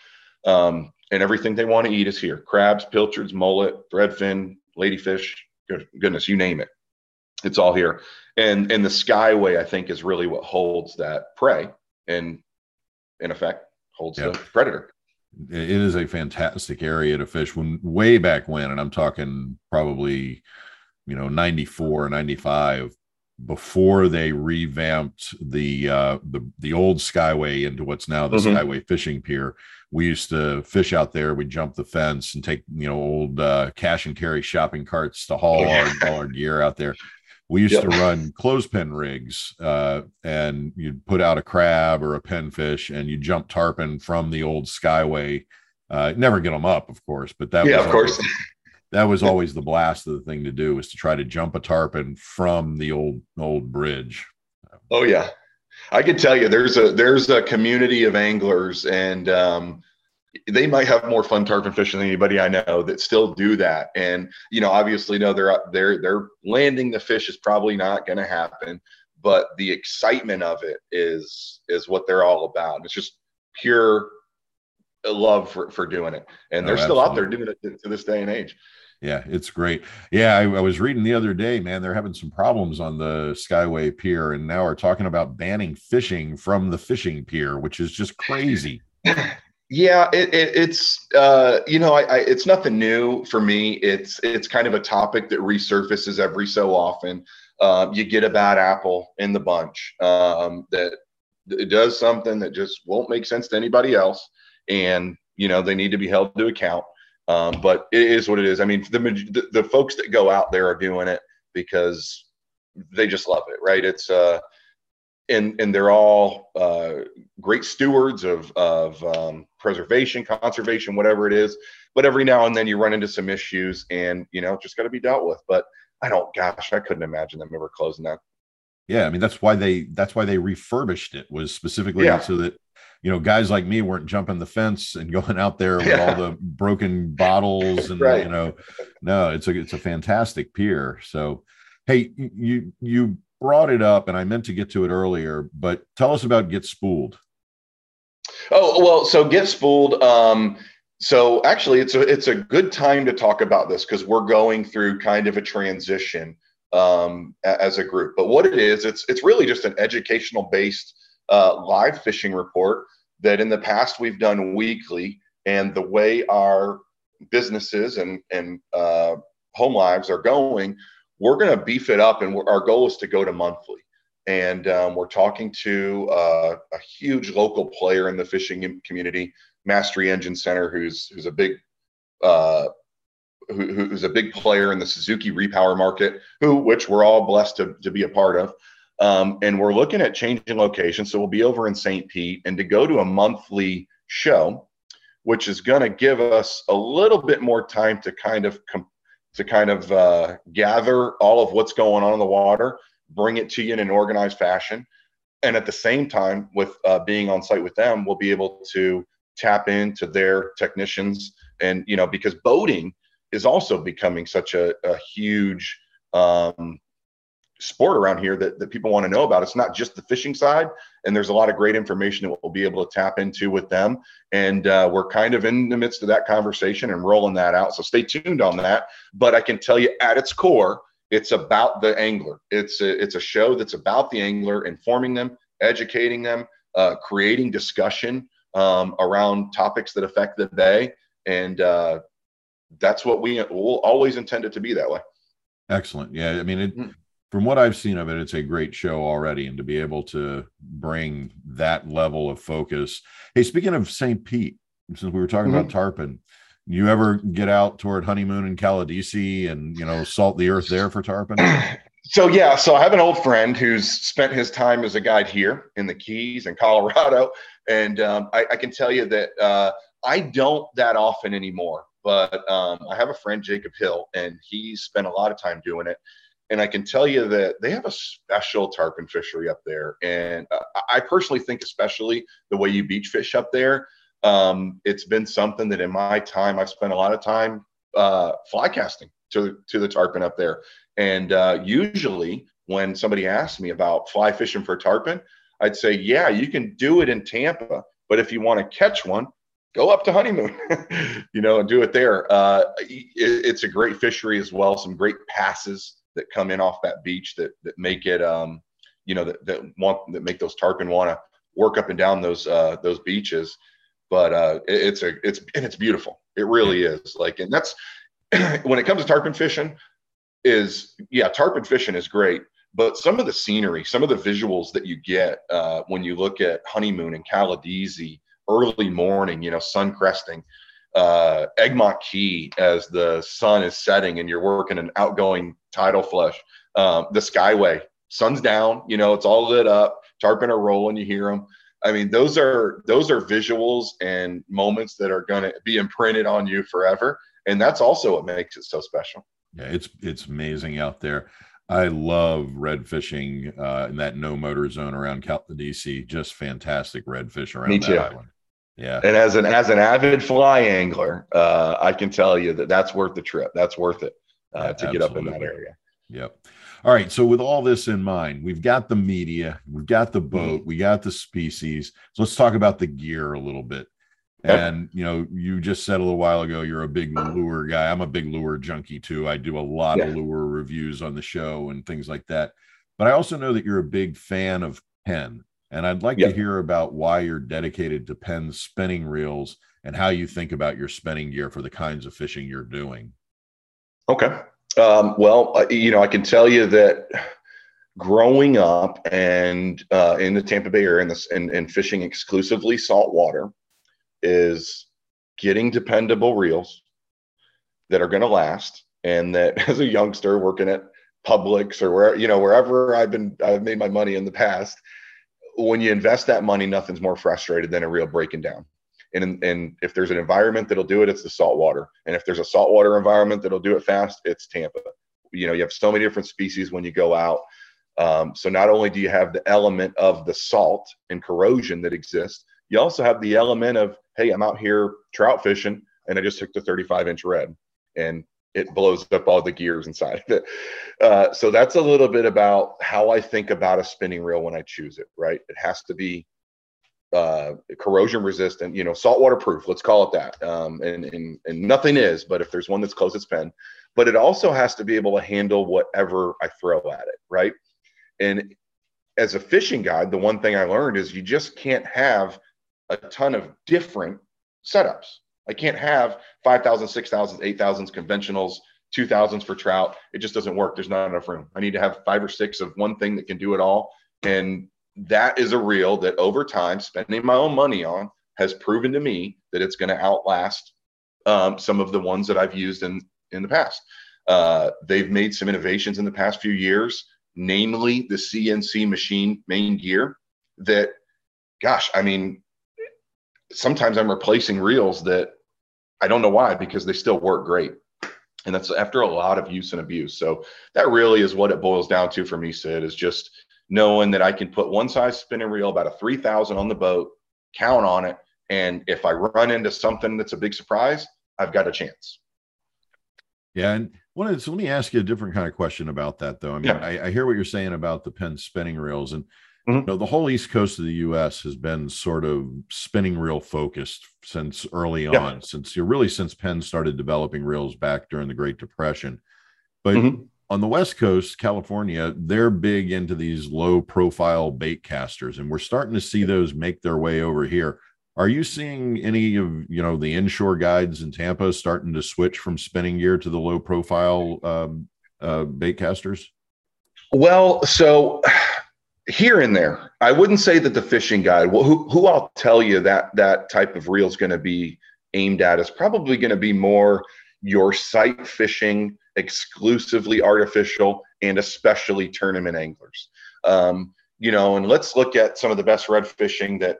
Um, and everything they want to eat is here: crabs, pilchards, mullet, threadfin, ladyfish. Good, goodness, you name it it's all here and and the skyway i think is really what holds that prey and in effect holds the predator it is a fantastic area to fish when way back when and i'm talking probably you know 94 95 before they revamped the uh the the old skyway into what's now the mm-hmm. skyway fishing pier. We used to fish out there. We'd jump the fence and take you know old uh, cash and carry shopping carts to haul our, all our gear out there we used yep. to run clothespin rigs, uh, and you'd put out a crab or a pinfish and you jump tarpon from the old Skyway. Uh, never get them up, of course, but that yeah, was of course. Always, that was always the blast of the thing to do was to try to jump a tarpon from the old old bridge. Oh yeah, I can tell you, there's a there's a community of anglers, and um, they might have more fun tarpon fishing than anybody I know that still do that. And you know, obviously, no, they're they're they're landing the fish is probably not going to happen, but the excitement of it is is what they're all about. It's just pure love for, for doing it, and oh, they're oh, still out there doing it to, to, this day and age. Yeah, it's great. Yeah, I, I was reading the other day, man. They're having some problems on the Skyway Pier, and now are talking about banning fishing from the fishing pier, which is just crazy. <laughs> Yeah, it, it, it's uh, you know, I, I, it's nothing new for me. It's it's kind of a topic that resurfaces every so often. Um, you get a bad apple in the bunch um, that it does something that just won't make sense to anybody else, and you know they need to be held to account. Um, but it is what it is. I mean, the, the the folks that go out there are doing it because they just love it, right? It's uh, and and they're all uh, great stewards of of um, preservation, conservation, whatever it is. But every now and then you run into some issues, and you know, just got to be dealt with. But I don't, gosh, I couldn't imagine them ever closing that. Yeah, I mean that's why they that's why they refurbished it was specifically yeah. so that you know guys like me weren't jumping the fence and <laughs> going out there with yeah. all the broken bottles and right. you know no it's a it's a fantastic pier so hey you you brought it up and I meant to get to it earlier, but tell us about Get Spooled. Oh, well, so Get Spooled. Um, so actually, it's a it's a good time to talk about this because we're going through kind of a transition um, as a group. But what it is, it's it's really just an educational based uh, live fishing report that in the past we've done weekly, and the way our businesses and and uh, home lives are going, we're going to beef it up, and our goal is to go to monthly. And um, we're talking to uh, a huge local player in the fishing community, Mastry Engine Center, who's who's a big uh, who, who's a big player in the Suzuki repower market, who which we're all blessed to, to be a part of. Um, and we're looking at changing locations. So we'll be over in St. Pete and to go to a monthly show, which is going to give us a little bit more time to kind of to kind of uh, gather all of what's going on in the water, bring it to you in an organized fashion. And at the same time, with uh, being on site with them, we'll be able to tap into their technicians. And, you know, because boating is also becoming such a, a huge um, sport around here that, that people want to know about. It's not just the fishing side, and there's a lot of great information that we'll be able to tap into with them. And uh, we're kind of in the midst of that conversation and rolling that out. So stay tuned on that. But I can tell you, at its core, it's about the angler. It's a, it's a show that's about the angler, informing them, educating them, uh, creating discussion um, around topics that affect the bay, and uh, that's what we will always intend it to be that way. Excellent. Yeah, I mean, it, mm-hmm from what I've seen of it, it's a great show already. And to be able to bring that level of focus. Hey, speaking of St. Pete, since we were talking mm-hmm. about tarpon, you ever get out toward honeymoon in Caladesi and you know salt the earth there for tarpon? <clears throat> So yeah, so I have an old friend who's spent his time as a guide here in the Keys in Colorado, and um, I, I, can tell you that uh, I don't that often anymore. But um, I have a friend, Jacob Hill, and he's spent a lot of time doing it. And I can tell you that they have a special tarpon fishery up there. And I personally think, especially the way you beach fish up there, um, it's been something that in my time I've spent a lot of time uh, fly casting to to the tarpon up there. And uh, usually, when somebody asks me about fly fishing for tarpon, I'd say, yeah, you can do it in Tampa, but if you want to catch one, go up to honeymoon, <laughs> you know, and do it there. Uh, it, it's a great fishery as well. Some great passes that come in off that beach that that make it, um, you know, that, that want that make those tarpon want to work up and down those uh, those beaches but uh, it, it's a it's and it's beautiful. It really is. Like, and that's <clears throat> when it comes to tarpon fishing. Is yeah, tarpon fishing is great, but some of the scenery, some of the visuals that you get uh, when you look at honeymoon and Caladesi, early morning, you know, sun cresting, uh, Egmont Key as the sun is setting and you're working an outgoing tidal flush, um, the Skyway, sun's down, you know, it's all lit up, tarpon are rolling, you hear them. I mean, those are those are visuals and moments that are going to be imprinted on you forever, and that's also what makes it so special. Yeah, it's it's amazing out there. I love red fishing uh, in that no motor zone around Cal- the DC. Just fantastic red fish around Me that too. island. Yeah, and as an as an avid fly angler, uh, I can tell you that that's worth the trip. That's worth it uh, to absolutely. get up in that area. Yep. All right. So, with all this in mind, we've got the media, we've got the boat, mm-hmm. we got the species. So, let's talk about the gear a little bit. And, you know, you just said a little while ago, you're a big lure guy. I'm a big lure junkie too. I do a lot yeah. of lure reviews on the show and things like that. But I also know that you're a big fan of Penn, And I'd like yeah. to hear about why you're dedicated to Penn spinning reels and how you think about your spinning gear for the kinds of fishing you're doing. Okay. Um, well, uh, you know, I can tell you that growing up and uh, in the Tampa Bay area and, this, and, and fishing exclusively saltwater is getting dependable reels that are going to last. And that <laughs> as a youngster working at Publix or where, you know, wherever I've been, I've made my money in the past, when you invest that money, nothing's more frustrated than a reel breaking down. And, and if there's an environment that'll do it, it's the saltwater. And if there's a saltwater environment that'll do it fast, it's Tampa. You know, you have so many different species when you go out. Um, so not only do you have the element of the salt and corrosion that exists, you also have the element of, hey, I'm out here trout fishing and I just took the 35 inch red and it blows up all the gears inside of it. Uh, so that's a little bit about how I think about a spinning reel when I choose it, right? It has to be uh, corrosion resistant, you know, saltwater proof, let's call it that. Um, and, and, and nothing is, but if there's one that's close, it's Penn. But it also has to be able to handle whatever I throw at it, right? And as a fishing guide, the one thing I learned is you just can't have a ton of different setups. I can't have 5,000, 6,000, 8,000s conventionals, 2,000s for trout. It just doesn't work. There's not enough room. I need to have five or six of one thing that can do it all. And that is a reel that over time, spending my own money on, has proven to me that it's going to outlast um, some of the ones that I've used in in the past. Uh, they've made some innovations in the past few years, namely the CNC machine main gear. That, gosh, I mean, sometimes I'm replacing reels that I don't know why because they still work great. And that's after a lot of use and abuse. So that really is what it boils down to for me, Sid, is just knowing that I can put one size spinning reel, about a 3000 on the boat, count on it. And if I run into something that's a big surprise, I've got a chance. Yeah. And one so let me ask you a different kind of question about that though. I mean, yeah. I, I, hear what you're saying about the Penn spinning reels and mm-hmm. you know, the whole East coast of the US has been sort of spinning reel focused since early yeah. on, since you're really since Penn started developing reels back during the Great Depression. But mm-hmm on the West Coast, California, they're big into these low profile bait casters, and we're starting to see those make their way over here. Are you seeing any of you know the inshore guides in Tampa starting to switch from spinning gear to the low profile um, uh, bait casters? Well, so here and there, I wouldn't say that the fishing guide. Well, who, who I'll tell you that that type of reel is going to be aimed at is probably going to be more your sight fishing, exclusively artificial, and especially tournament anglers. Um, you know, and let's look at some of the best red fishing that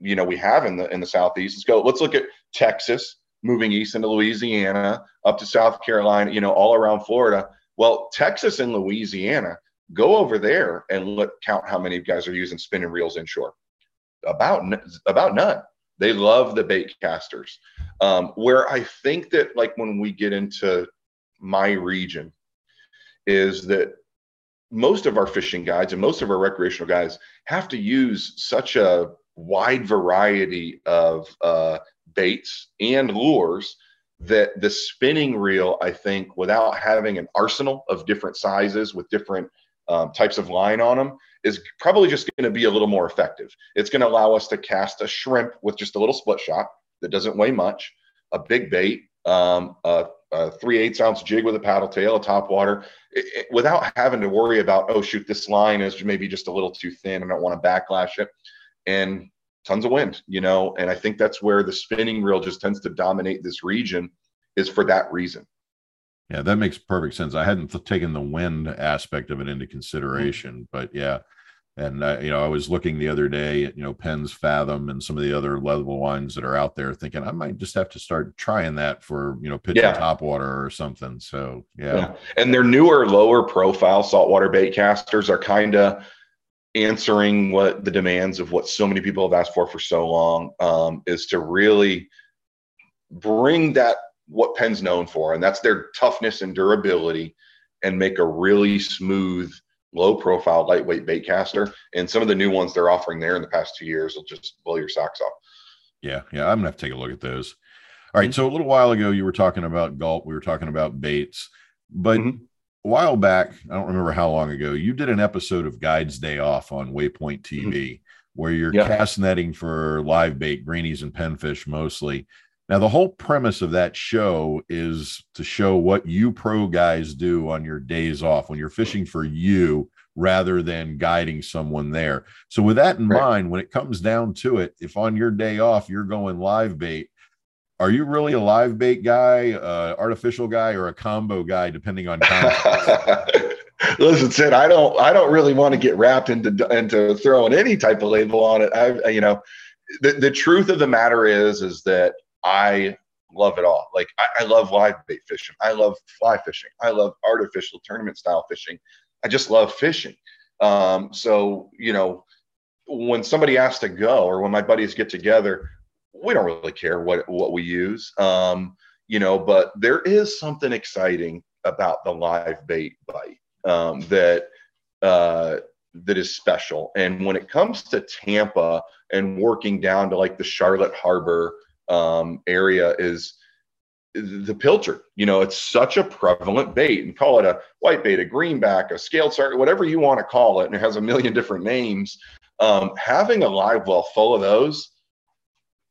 you know we have in the in the southeast. Let's go. Let's look at Texas, moving east into Louisiana, up to South Carolina. You know, all around Florida. Well, Texas and Louisiana, go over there and look count how many guys are using spinning reels inshore. About about none. They love the bait casters. Um, where I think that like when we get into my region, is that most of our fishing guides and most of our recreational guys have to use such a wide variety of uh, baits and lures that the spinning reel, I think, without having an arsenal of different sizes with different um, types of line on them, is probably just going to be a little more effective. It's going to allow us to cast a shrimp with just a little split shot that doesn't weigh much, a big bait, um, a, a three eighths ounce jig with a paddle tail, a top water, it, it, without having to worry about, oh, shoot, this line is maybe just a little too thin. I don't want to backlash it. And tons of wind, you know, and I think that's where the spinning reel just tends to dominate this region is for that reason. Yeah, that makes perfect sense. I hadn't th- taken the wind aspect of it into consideration, but yeah. And uh, you know, I was looking the other day at you know Penn's Fathom and some of the other level ones that are out there, thinking I might just have to start trying that for you know pitching yeah. top water or something. So yeah. yeah. and their newer, lower profile saltwater bait casters are kind of answering what the demands of what so many people have asked for for so long um, is to really bring that what Penn's known for, and that's their toughness and durability, and make a really smooth, low profile, lightweight bait caster. And some of the new ones they're offering there in the past two years will just blow your socks off. Yeah, yeah, I'm gonna have to take a look at those. All right, mm-hmm. so a little while ago you were talking about gulp, we were talking about baits, but mm-hmm a while back, I don't remember how long ago, you did an episode of Guides Day Off on Waypoint TV mm-hmm. where you're yeah. cast netting for live bait, greenies, and pinfish mostly. Now, the whole premise of that show is to show what you pro guys do on your days off when you're fishing for you rather than guiding someone there. So, with that in right. mind, when it comes down to it, if on your day off you're going live bait, are you really a live bait guy, uh, artificial guy, or a combo guy, depending on <laughs> Listen, Sid, I don't, I don't really want to get wrapped into into throwing any type of label on it. I, you know, the the truth of the matter is, is that I love it all. Like I, I love live bait fishing. I love fly fishing. I love artificial tournament style fishing. I just love fishing. Um, so you know, when somebody asks to go, or when my buddies get together, we don't really care what what we use um, you know but there is something exciting about the live bait bite um, that uh, that is special and when it comes to tampa and working down to like the charlotte harbor um, area is the pilchard you know it's such a prevalent bait and call it a white bait a greenback a scaled shark whatever you want to call it and it has a million different names um, having a live well full of those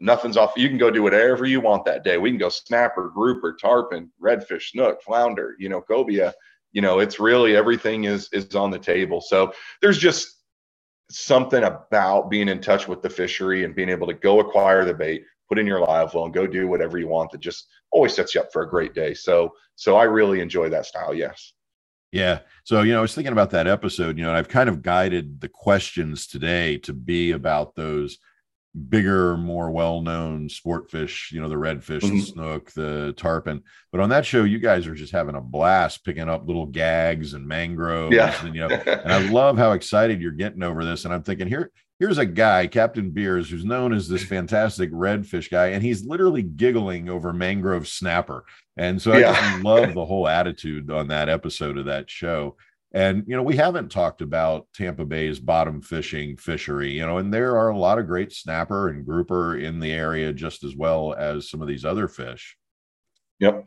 nothing's off. You can go do whatever you want that day. We can go snapper, grouper, tarpon, redfish, snook, flounder, you know, cobia. You know, it's really everything is is on the table. So there's just something about being in touch with the fishery and being able to go acquire the bait, put in your live well, and go do whatever you want that just always sets you up for a great day. So so I really enjoy that style. Yes. Yeah. So, you know, I was thinking about that episode, you know, and I've kind of guided the questions today to be about those bigger, more well-known sport fish, you know, the redfish, mm-hmm. the snook, the tarpon. But on that show, you guys are just having a blast picking up little gags and mangroves. Yeah. And, you know, <laughs> and I love how excited you're getting over this. And I'm thinking here, here's a guy, Captain Beers, who's known as this fantastic redfish guy, and he's literally giggling over mangrove snapper. And so I yeah. just love the whole attitude on that episode of that show. And, you know, we haven't talked about Tampa Bay's bottom fishing fishery, you know, and there are a lot of great snapper and grouper in the area just as well as some of these other fish. Yep.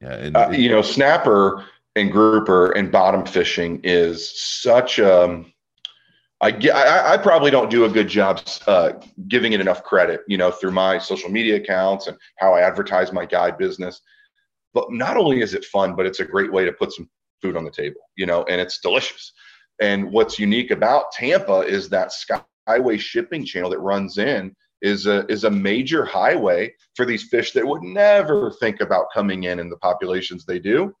Yeah. And, uh, you know, snapper and grouper and bottom fishing is such a, um, I, I, I probably don't do a good job uh, giving it enough credit, you know, through my social media accounts and how I advertise my guide business. But not only is it fun, but it's a great way to put some food on the table, you know, and it's delicious. And what's unique about Tampa is that Skyway shipping channel that runs in is a is a major highway for these fish that would never think about coming in in the populations they do.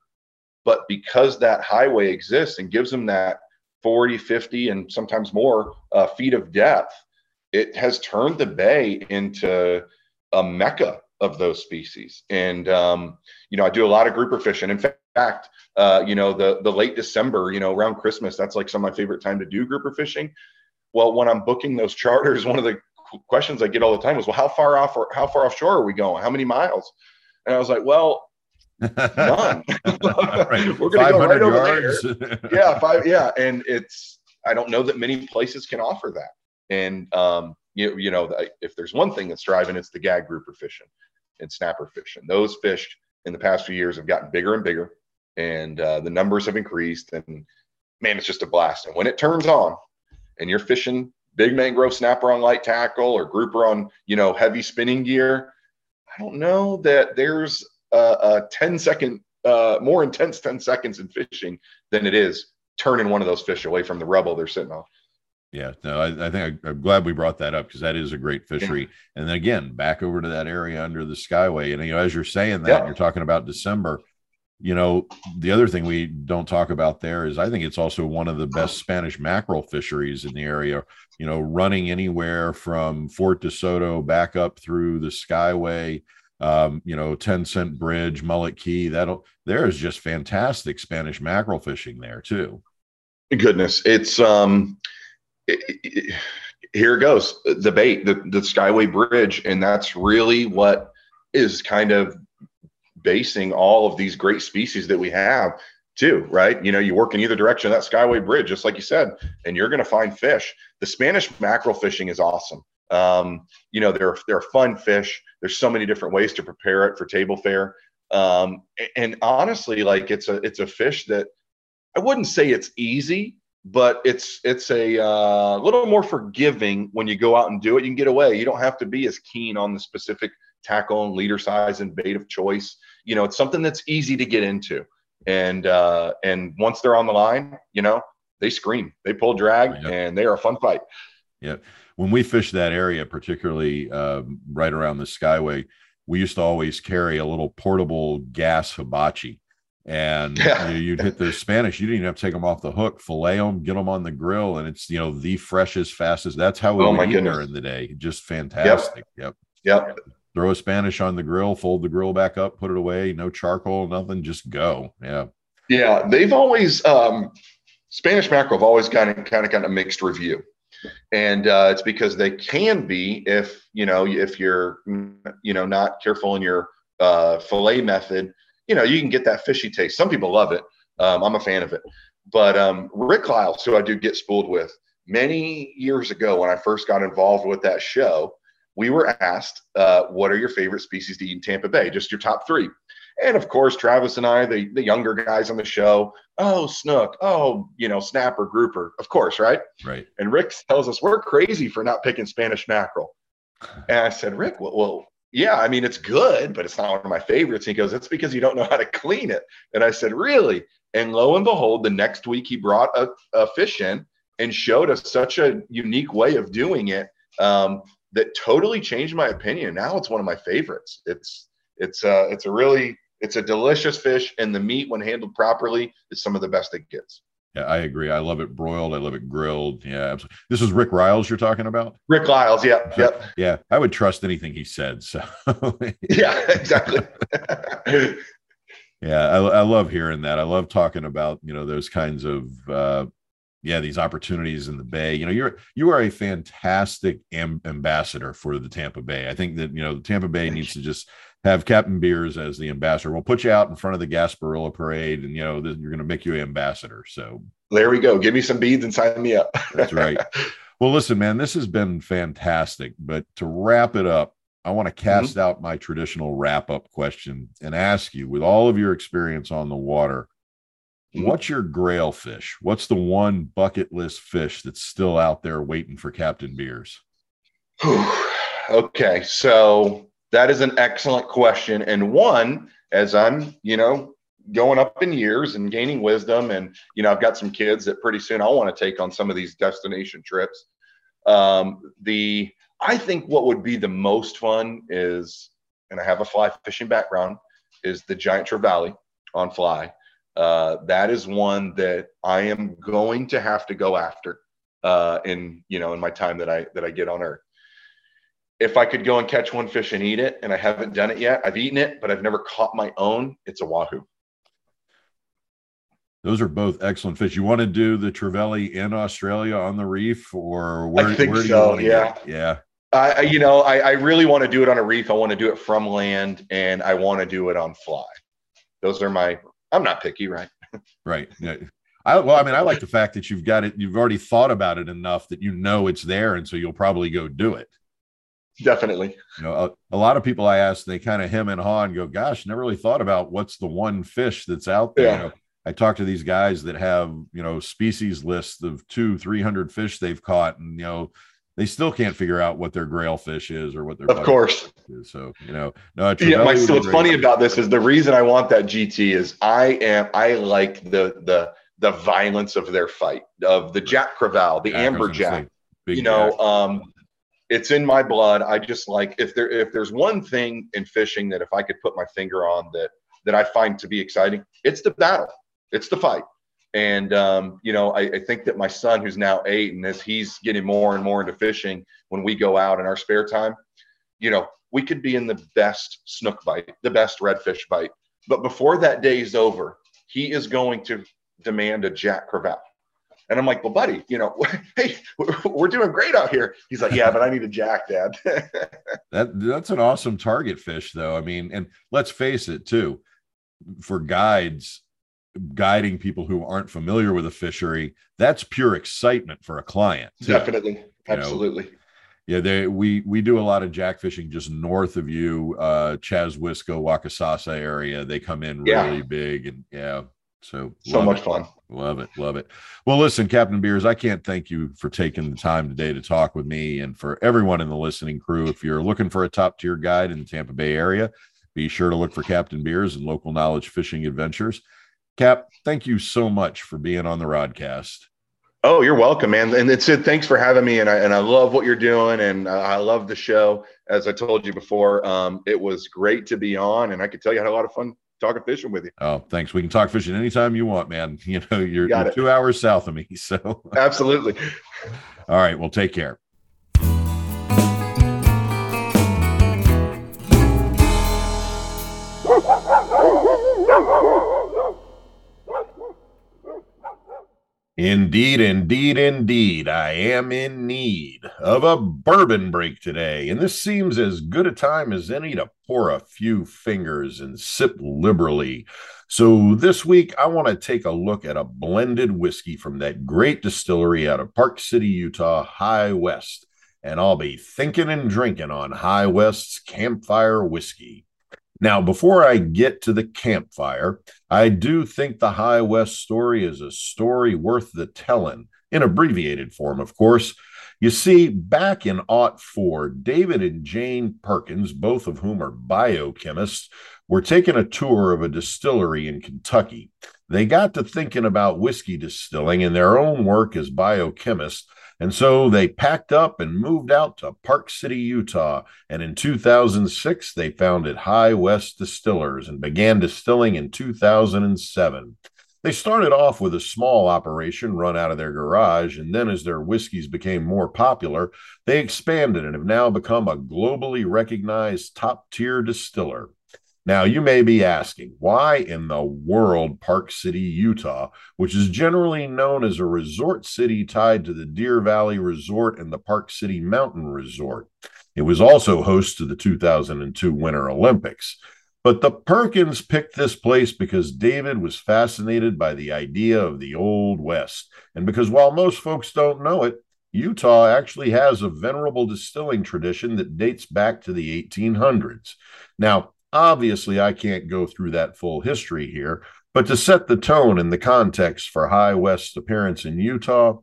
But because that highway exists and gives them that 40, 50, and sometimes more uh, feet of depth, it has turned the bay into a mecca of those species. And um, you know, I do a lot of grouper fishing. In fact, uh, you know, the the late December, you know, around Christmas, that's like some of my favorite time to do grouper fishing. Well, when I'm booking those charters, <laughs> one of the questions I get all the time was, "Well, how far off or how far offshore are we going? How many miles?" And I was like, "Well, none. <laughs> We're going to go right over yards. there. <laughs> yeah, five. Yeah, and it's I don't know that many places can offer that. And um, you you know, if there's one thing that's driving, it's the gag grouper fishing and snapper fishing. Those fish in the past few years have gotten bigger and bigger, and uh, the numbers have increased. And man, it's just a blast. And when it turns on, and you're fishing big mangrove snapper on light tackle or grouper on you know heavy spinning gear, I don't know that there's a, a 10 second uh, more intense 10 seconds in fishing than it is turning one of those fish away from the rubble they're sitting on. Yeah, no, I, I think I, am glad we brought that up because that is a great fishery. Yeah. And then again, back over to that area under the Skyway. And you know, as you're saying that, yeah. you're talking about December. You know, the other thing we don't talk about there is I think it's also one of the best Spanish mackerel fisheries in the area. You know, running anywhere from Fort DeSoto back up through the Skyway, um, you know, 10 cent bridge, Mullet Key. That'll there is just fantastic Spanish mackerel fishing there too. Goodness, it's um here it goes the bait the, the skyway bridge and that's really what is kind of basing all of these great species that we have too right you know you work in either direction that skyway bridge just like you said and you're going to find fish the spanish mackerel fishing is awesome um, you know they're they're fun fish there's so many different ways to prepare it for table fare um, and honestly like it's a it's a fish that i wouldn't say it's easy but it's it's a uh, little more forgiving when you go out and do it. You can get away. You don't have to be as keen on the specific tackle and leader size and bait of choice. You know, it's something that's easy to get into. And uh, and once they're on the line, you know, they scream, they pull drag, yep. and they are a fun fight. Yeah, when we fish that area, particularly um, right around the Skyway, we used to always carry a little portable gas hibachi and yeah. you, would hit the Spanish. You didn't even have to take them off the hook, fillet them, get them on the grill, and it's you know the freshest, fastest. That's how we oh would eat goodness. during the day. Just fantastic. Yep. Yep. yep. Throw a Spanish on the grill, fold the grill back up, put it away. No charcoal, nothing. Just go. Yeah. Yeah, they've always um, Spanish mackerel have always kind of kind of got a mixed review, and uh, it's because they can be if you know if you're you know not careful in your uh, fillet method you know, you can get that fishy taste. Some people love it. Um, I'm a fan of it. But um, Rick Liles, who I do get spooled with, many years ago when I first got involved with that show, we were asked, uh, "What are your favorite species to eat in Tampa Bay? Just your top three. And of course, Travis and I, the, the younger guys on the show, oh, snook, oh, you know, snapper, grouper, of course, right? Right. And Rick tells us we're crazy for not picking Spanish mackerel. <laughs> And I said, Rick, well, well yeah, I mean, it's good, but it's not one of my favorites. he goes, it's because you don't know how to clean it. And I said, really? And lo and behold, the next week he brought a, a fish in and showed us such a unique way of doing it um, that totally changed my opinion. Now it's one of my favorites. It's it's uh, it's a really it's a delicious fish, and the meat, when handled properly, is some of the best it gets. Yeah, I agree. I love it broiled. I love it grilled. Yeah, absolutely. This is Rick Riles you're talking about. Rick Riles. Yeah. <laughs> Yep. Yeah, I would trust anything he said. So. <laughs> yeah, exactly. <laughs> yeah, I, I love hearing that. I love talking about you know those kinds of uh, yeah these opportunities in the Bay. You know, you're you are a fantastic am- ambassador for the Tampa Bay. I think that you know the Tampa Bay needs to just have Captain Beers as the ambassador. We'll put you out in front of the Gasparilla parade, and you know you're going to make you ambassador. So there we go. Give me some beads and sign me up. That's right. <laughs> Well, listen, man, this has been fantastic. But to wrap it up, I want to cast mm-hmm. out my traditional wrap up question and ask you, with all of your experience on the water, mm-hmm. what's your grail fish? What's the one bucket list fish that's still out there waiting for Captain Beers? okay, so that is an excellent question. And one, as I'm, you know, going up in years and gaining wisdom. And, you know, I've got some kids that pretty soon I'll want to take on some of these destination trips. Um, the, I think what would be the most fun is, and I have a fly fishing background, is the Giant Trevally on fly. Uh, that is one that I am going to have to go after uh, in you know in my time that I that I get on Earth. If I could go and catch one fish and eat it, and I haven't done it yet, I've eaten it, but I've never caught my own. It's a wahoo. Those are both excellent fish. You want to do the Trevally in Australia on the reef, or where, I think where do so, yeah. Yeah. I, you know, I, I really want to do it on a reef. I want to do it from land, and I want to do it on fly. Those are my. I'm not picky, right? <laughs> Right. Yeah. I, well, I mean, I like the fact that you've got it. You've already thought about it enough that you know it's there, and so you'll probably go do it. Definitely. You know, a, a lot of people I ask, they kind of hem and haw and go, "Gosh, never really thought about what's the one fish that's out there." Yeah. You know, I talk to these guys that have you know species lists of two, three hundred fish they've caught, and you know they still can't figure out what their grail fish is or what their Of course. is. So you know, no. Yeah, my, so what's funny about this is the reason I want that GT is I am I like the the the violence of their fight of the Jack Creval, the Jack, I Amber Jack. say, big you know, um, it's in my blood. I just like if there if there's one thing in fishing that if I could put my finger on that that I find to be exciting, it's the battle, it's the fight. And um, you know, I, I think that my son, who's now eight, and as he's getting more and more into fishing, when we go out in our spare time, you know, we could be in the best snook bite, the best redfish bite. But before that day is over, he is going to demand a Jack Crevalle. And I'm like, well, buddy, you know, <laughs> hey, we're, doing great out here. He's like, yeah, but I need a Jack, Dad. <laughs> That that's an awesome target fish, though. I mean, and let's face it, too, for guides guiding people who aren't familiar with a fishery, that's pure excitement for a client. too. Definitely, absolutely. Yeah, they we we do a lot of jack fishing just north of you, uh Chaswisco, Waccasassa area. They come in Yeah. really big and yeah. So So much it. fun. Love it. Love it. Well, listen, Captain Beers, I can't thank you for taking the time today to talk with me and for everyone in the listening crew. If you're looking for a top tier guide in the Tampa Bay area, be sure to look for Captain Beers and local knowledge fishing adventures. Cap, thank you so much for being on the Rodcast. Oh, you're welcome, man. And it's it. Thanks for having me. And I and I love what you're doing, and I love the show. As I told you before, um, it was great to be on, and I could tell you I had a lot of fun talking fishing with you. Oh, thanks. We can talk fishing anytime you want, man. <laughs> You know, you're, Got you're two hours south of me. <laughs> So, Absolutely. all right. Well, take care. Indeed, indeed, indeed. I am in need of a bourbon break today, and this seems as good a time as any to pour a few fingers and sip liberally. So, this week, I want to take a look at a blended whiskey from that great distillery out of Park City, Utah, High West. And I'll be thinking and drinking on High West's Campfire Whiskey. Now, before I get to the campfire, I do think the High West story is a story worth the telling, in abbreviated form, of course. You see, back in Aught 4, David and Jane Perkins, both of whom are biochemists, were taking a tour of a distillery in Kentucky. They got to thinking about whiskey distilling and their own work as biochemists, and so they packed up and moved out to Park City, Utah. And in 2006, they founded High West Distillers and began distilling in 2007. They started off with a small operation run out of their garage, and then as their whiskeys became more popular, they expanded and have now become a globally recognized top tier distiller. Now, you may be asking, why in the world Park City, Utah, which is generally known as a resort city tied to the Deer Valley Resort and the Park City Mountain Resort? It was also host to the 2002 Winter Olympics. But the Perkins picked this place because David was fascinated by the idea of the Old West. And because while most folks don't know it, Utah actually has a venerable distilling tradition that dates back to the 1800s. Now, obviously, I can't go through that full history here, but to set the tone and the context for High West's appearance in Utah,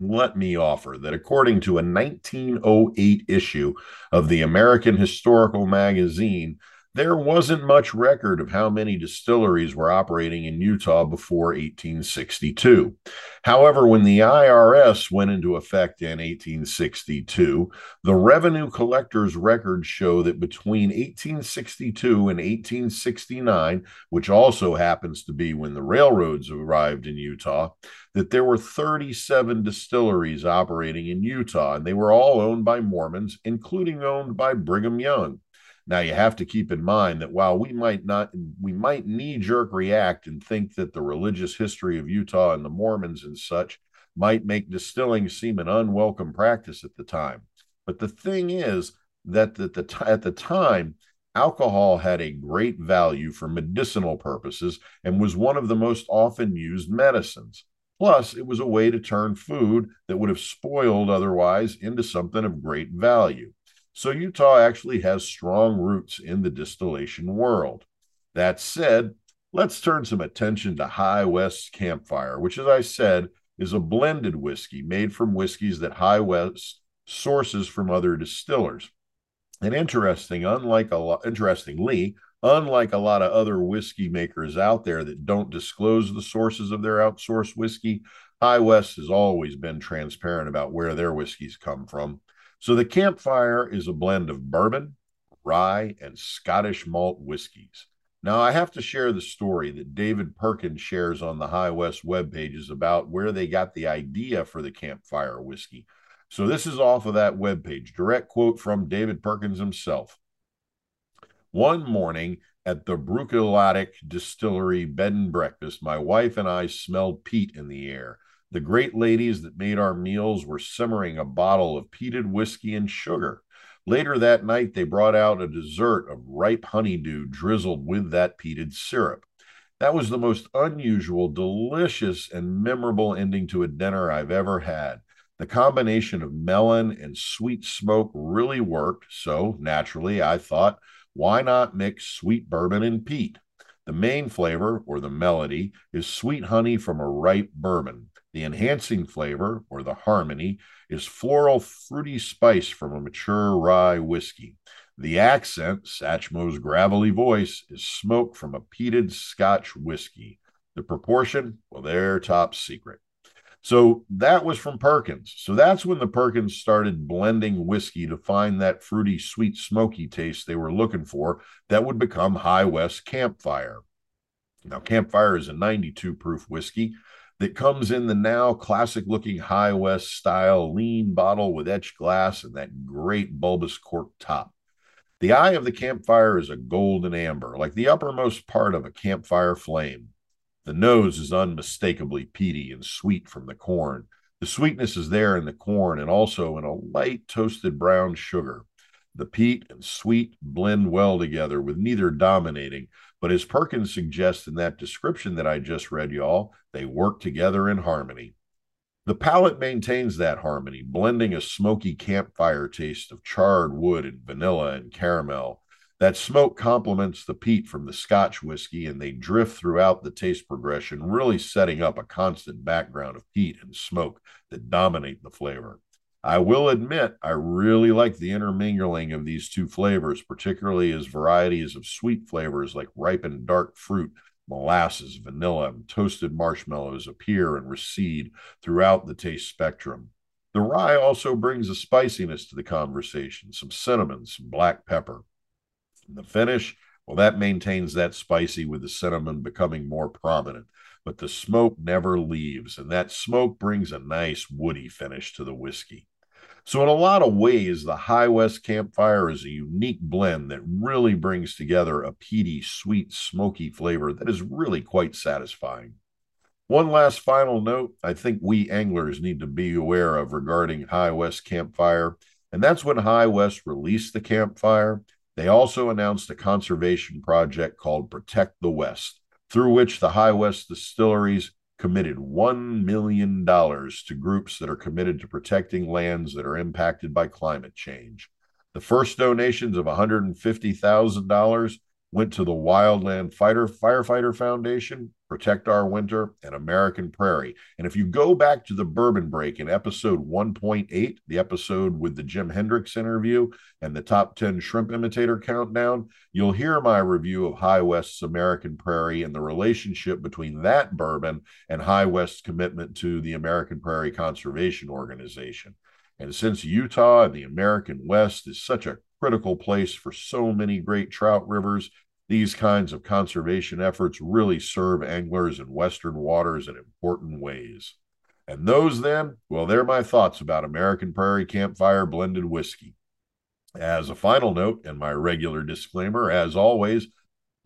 let me offer that according to a 1908 issue of the American Historical Magazine, there wasn't much record of how many distilleries were operating in Utah before 1862. However, when the IRS went into effect in 1862, the revenue collector's records show that between 1862 and 1869, which also happens to be when the railroads arrived in Utah, that there were 37 distilleries operating in Utah, and they were all owned by Mormons, including owned by Brigham Young. Now you have to keep in mind that while we might not we might knee jerk react and think that the religious history of Utah and the Mormons and such might make distilling seem an unwelcome practice at the time. But the thing is that at the, t- at the time, alcohol had a great value for medicinal purposes and was one of the most often used medicines. Plus, it was a way to turn food that would have spoiled otherwise into something of great value. So Utah actually has strong roots in the distillation world. That said, let's turn some attention to High West Campfire, which, as I said, is a blended whiskey made from whiskeys that High West sources from other distillers. And interesting, unlike a interestingly, unlike a lot of other whiskey makers out there that don't disclose the sources of their outsourced whiskey, High West has always been transparent about where their whiskeys come from. So the campfire is a blend of bourbon, rye, and Scottish malt whiskeys. Now, I have to share the story that David Perkins shares on the High West web pages about where they got the idea for the campfire whiskey. So, this is off of that web page. Direct quote from David Perkins himself. One morning at the Bruichladdich Distillery bed and breakfast, my wife and I smelled peat in the air. The great ladies that made our meals were simmering a bottle of peated whiskey and sugar. Later that night, they brought out a dessert of ripe honeydew drizzled with that peated syrup. That was the most unusual, delicious, and memorable ending to a dinner I've ever had. The combination of melon and sweet smoke really worked, so naturally, I thought, why not mix sweet bourbon and peat? The main flavor, or the melody, is sweet honey from a ripe bourbon. The enhancing flavor, or the harmony, is floral fruity spice from a mature rye whiskey. The accent, Satchmo's gravelly voice, is smoke from a peated Scotch whiskey. The proportion, well, they're top secret. So that was from Perkins. So that's when the Perkins started blending whiskey to find that fruity, sweet, smoky taste they were looking for that would become High West Campfire. Now, Campfire is a 92 proof whiskey that comes in the now classic looking High West style lean bottle with etched glass and that great bulbous cork top. The eye of the campfire is a golden amber, like the uppermost part of a campfire flame. The nose is unmistakably peaty and sweet from the corn. The sweetness is there in the corn and also in a light toasted brown sugar. The peat and sweet blend well together with neither dominating, but as Perkins suggests in that description that I just read, y'all, they work together in harmony. The palate maintains that harmony, blending a smoky campfire taste of charred wood and vanilla and caramel. That smoke complements the peat from the Scotch whiskey, and they drift throughout the taste progression, really setting up a constant background of peat and smoke that dominate the flavor. I will admit, I really like the intermingling of these two flavors, particularly as varieties of sweet flavors like ripened dark fruit, molasses, vanilla, and toasted marshmallows appear and recede throughout the taste spectrum. The rye also brings a spiciness to the conversation, some cinnamon, some black pepper. And the finish, well, that maintains that spicy with the cinnamon becoming more prominent but the smoke never leaves, and that smoke brings a nice woody finish to the whiskey. So, in a lot of ways, the High West Campfire is a unique blend that really brings together a peaty, sweet, smoky flavor that is really quite satisfying. One last final note I think we anglers need to be aware of regarding High West Campfire, and that's when High West released the campfire. They also announced a conservation project called Protect the West through which the High West distilleries committed $1 million to groups that are committed to protecting lands that are impacted by climate change. The first donations of $150,000 went to the Wildland Fighter Firefighter Foundation, Protect Our Winter, and American Prairie. And if you go back to the Bourbon Break in episode 1.8, the episode with the Jim Hendricks interview and the top 10 shrimp imitator countdown, you'll hear my review of High West's American Prairie and the relationship between that bourbon and High West's commitment to the American Prairie Conservation Organization. And since Utah and the American West is such a critical place for so many great trout rivers, these kinds of conservation efforts really serve anglers in Western waters in important ways. And those, then, well, they're my thoughts about American Prairie Campfire Blended Whiskey. As a final note, and my regular disclaimer, as always,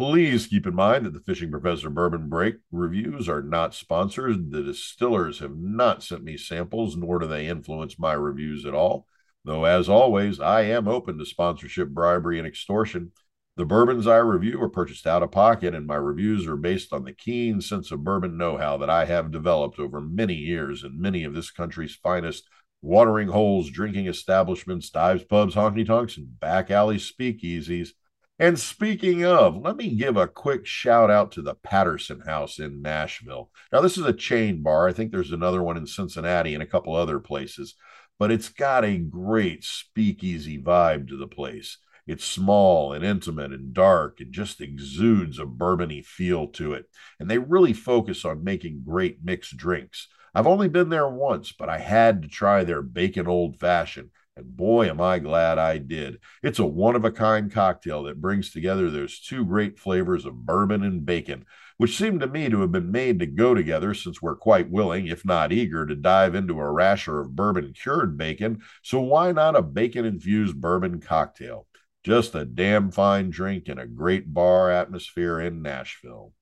Please keep in mind that the Fishing Professor Bourbon Break reviews are not sponsored. The distillers have not sent me samples, nor do they influence my reviews at all. Though, as always, I am open to sponsorship, bribery, and extortion. The bourbons I review are purchased out of pocket, and my reviews are based on the keen sense of bourbon know how that I have developed over many years in many of this country's finest watering holes, drinking establishments, dives, pubs, honky tonks, and back alley speakeasies. And speaking of, let me give a quick shout out to the Patterson House in Nashville. Now, this is a chain bar. I think there's another one in Cincinnati and a couple other places, but it's got a great speakeasy vibe to the place. It's small and intimate and dark and just exudes a bourbony feel to it. And they really focus on making great mixed drinks. I've only been there once, but I had to try their bacon old fashioned and boy, am I glad I did. It's a one of a kind cocktail that brings together those two great flavors of bourbon and bacon, which seem to me to have been made to go together since we're quite willing, if not eager, to dive into a rasher of bourbon cured bacon. So why not a bacon infused bourbon cocktail? Just a damn fine drink in a great bar atmosphere in Nashville.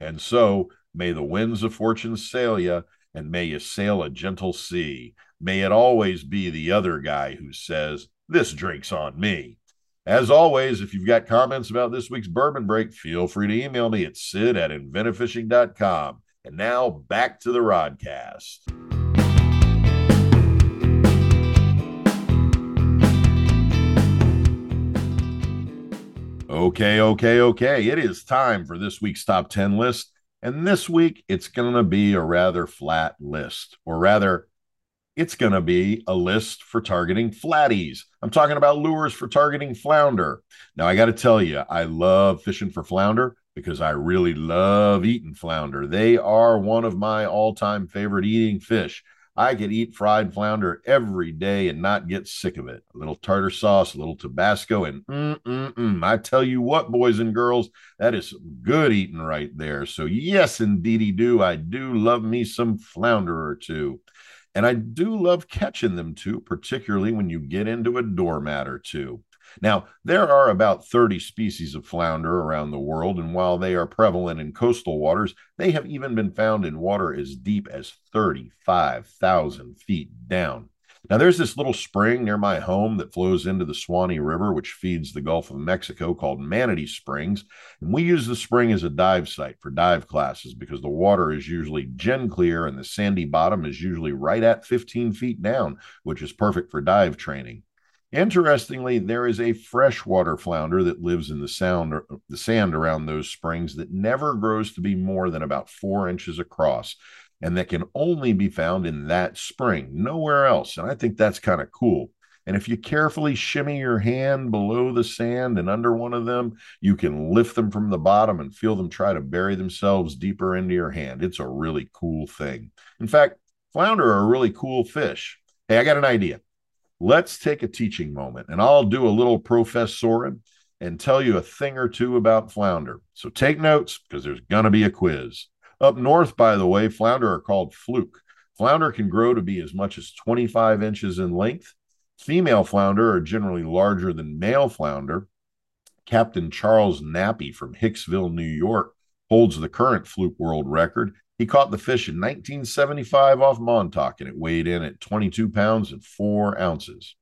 And so, may the winds of fortune sail you, and may you sail a gentle sea. May it always be the other guy who says, This drink's on me. As always, if you've got comments about this week's bourbon break, feel free to email me at sid at inventivefishing.com. And now back to the rodcast. Okay, okay, okay. It is time for this week's top 10 list. And this week, it's going to be a rather flat list, or rather, it's going to be a list for targeting flatties. I'm talking about lures for targeting flounder. Now, I got to tell you, I love fishing for flounder because I really love eating flounder. They are one of my all time favorite eating fish. I could eat fried flounder every day and not get sick of it. A little tartar sauce, a little Tabasco, and mm, mm, mm. I tell you what, boys and girls, that is good eating right there. So, yes, indeedy do. I do love me some flounder or two. And I do love catching them too, particularly when you get into a doormat or two. Now, there are about 30 species of flounder around the world, and while they are prevalent in coastal waters, they have even been found in water as deep as 35,000 feet down. Now, there's this little spring near my home that flows into the Suwannee River, which feeds the Gulf of Mexico, called Manatee Springs. And we use the spring as a dive site for dive classes because the water is usually gen clear and the sandy bottom is usually right at 15 feet down, which is perfect for dive training. Interestingly, there is a freshwater flounder that lives in the sound the sand around those springs that never grows to be more than about four inches across, and that can only be found in that spring, nowhere else. And I think that's kind of cool. And if you carefully shimmy your hand below the sand and under one of them, you can lift them from the bottom and feel them try to bury themselves deeper into your hand. It's a really cool thing. In fact, flounder are a really cool fish. Hey, I got an idea let's take a teaching moment and I'll do a little professoring and tell you a thing or two about flounder. So take notes because there's going to be a quiz. Up north, by the way, flounder are called fluke. Flounder can grow to be as much as 25 inches in length. Female flounder are generally larger than male flounder. Captain Charles Nappi from Hicksville, New York, holds the current fluke world record he caught the fish in 1975 off Montauk, and it weighed in at 22 pounds and four ounces.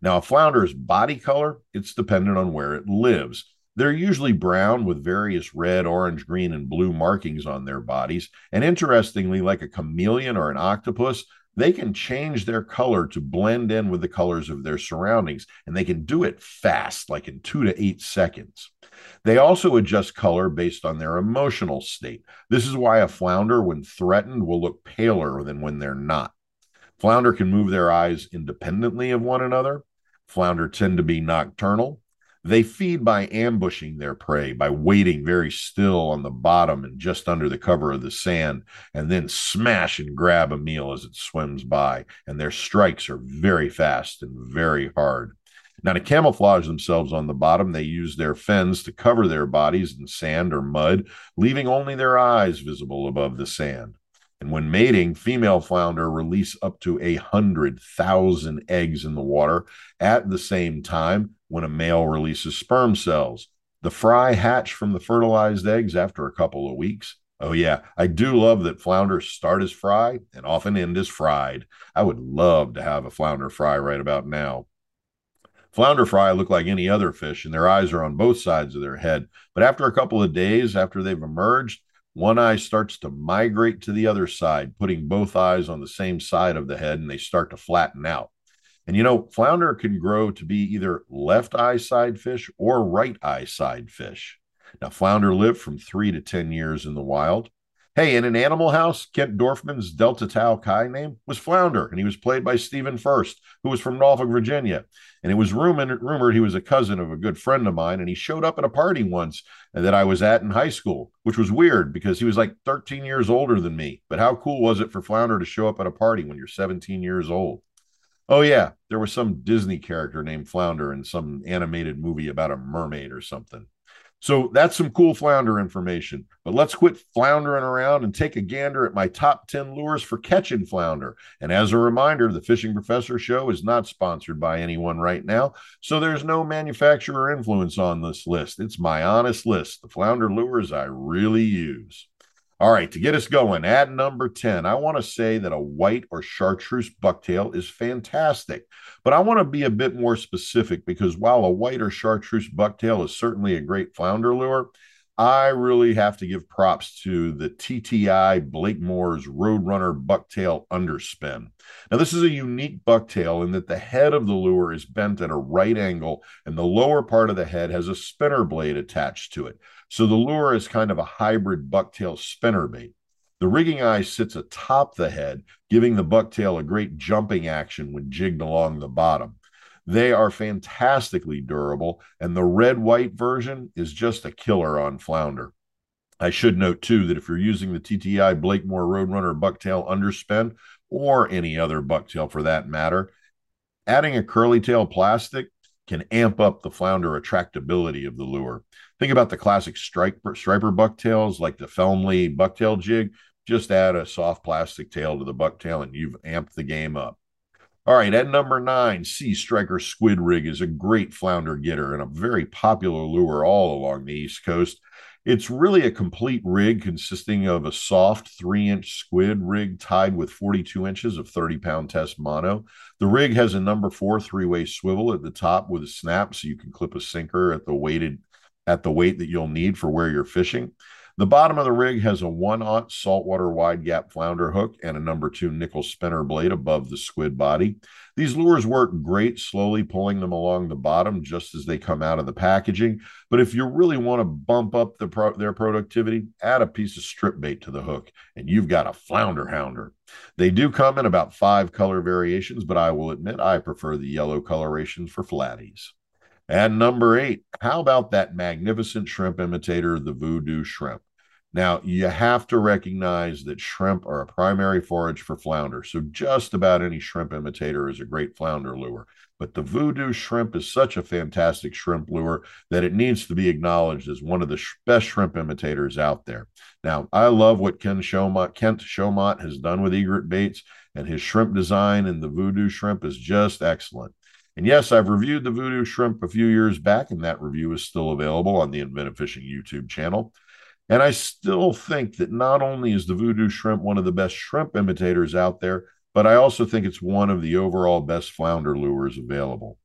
Now, a flounder's body color, it's dependent on where it lives. They're usually brown with various red, orange, green, and blue markings on their bodies. And interestingly, like a chameleon or an octopus, they can change their color to blend in with the colors of their surroundings, and they can do it fast, like in two to eight seconds. They also adjust color based on their emotional state. This is why a flounder, when threatened, will look paler than when they're not. Flounder can move their eyes independently of one another. Flounder tend to be nocturnal. They feed by ambushing their prey, by waiting very still on the bottom and just under the cover of the sand, and then smash and grab a meal as it swims by. And their strikes are very fast and very hard. Now, to camouflage themselves on the bottom, they use their fins to cover their bodies in sand or mud, leaving only their eyes visible above the sand. And when mating, female flounder release up to a hundred thousand eggs in the water at the same time when a male releases sperm cells. The fry hatch from the fertilized eggs after a couple of weeks. Oh, yeah, I do love that flounders start as fry and often end as fried. I would love to have a flounder fry right about now. Flounder fry look like any other fish, and their eyes are on both sides of their head. But after a couple of days after they've emerged, one eye starts to migrate to the other side, putting both eyes on the same side of the head, and they start to flatten out. And you know, flounder can grow to be either left eye side fish or right eye side fish. Now, flounder live from three to 10 years in the wild. Hey, in an animal house, Kent Dorfman's Delta Tau Chi name was Flounder, and he was played by Stephen Furst, who was from Norfolk, Virginia. And it was rumored, rumored he was a cousin of a good friend of mine, and he showed up at a party once that I was at in high school, which was weird because he was like 13 years older than me. But how cool was it for Flounder to show up at a party when you're 17 years old? Oh yeah, there was some Disney character named Flounder in some animated movie about a mermaid or something. So that's some cool flounder information. But let's quit floundering around and take a gander at my top 10 lures for catching flounder. And as a reminder, the Fishing Professor Show is not sponsored by anyone right now. So there's no manufacturer influence on this list. It's my honest list, the flounder lures I really use. All right, to get us going, at number 10, I want to say that a white or chartreuse bucktail is fantastic. But I want to be a bit more specific because while a white or chartreuse bucktail is certainly a great flounder lure, I really have to give props to the TTI Blakemore's Roadrunner Bucktail Underspin. Now, this is a unique bucktail in that the head of the lure is bent at a right angle and the lower part of the head has a spinner blade attached to it. So the lure is kind of a hybrid bucktail spinner bait. The rigging eye sits atop the head, giving the bucktail a great jumping action when jigged along the bottom. They are fantastically durable, and the red white version is just a killer on flounder. I should note too that if you're using the TTI Blakemore Roadrunner bucktail underspin or any other bucktail for that matter, adding a curly tail plastic can amp up the flounder attractability of the lure. Think about the classic striper, striper bucktails like the Felmley bucktail jig. Just add a soft plastic tail to the bucktail and you've amped the game up. All right, at number nine, Sea Striker Squid Rig is a great flounder getter and a very popular lure all along the East Coast. It's really a complete rig consisting of a soft three inch squid rig tied with 42 inches of 30 pound test mono. The rig has a number four three way swivel at the top with a snap so you can clip a sinker at the weighted at the weight that you'll need for where you're fishing. The bottom of the rig has a one aught saltwater wide gap flounder hook and a number two nickel spinner blade above the squid body. These lures work great, slowly pulling them along the bottom just as they come out of the packaging. But if you really want to bump up the pro- their productivity, add a piece of strip bait to the hook, and you've got a flounder hounder. They do come in about five color variations, but I will admit I prefer the yellow colorations for flatties. And number eight, how about that magnificent shrimp imitator, the voodoo shrimp? Now, you have to recognize that shrimp are a primary forage for flounder. So, just about any shrimp imitator is a great flounder lure. But the voodoo shrimp is such a fantastic shrimp lure that it needs to be acknowledged as one of the best shrimp imitators out there. Now, I love what Ken Showmont, Kent Showmont has done with egret baits, and his shrimp design and the voodoo shrimp is just excellent. And yes, I've reviewed the voodoo shrimp a few years back, and that review is still available on the Inventive Fishing YouTube channel. And I still think that not only is the voodoo shrimp one of the best shrimp imitators out there, but I also think it's one of the overall best flounder lures available.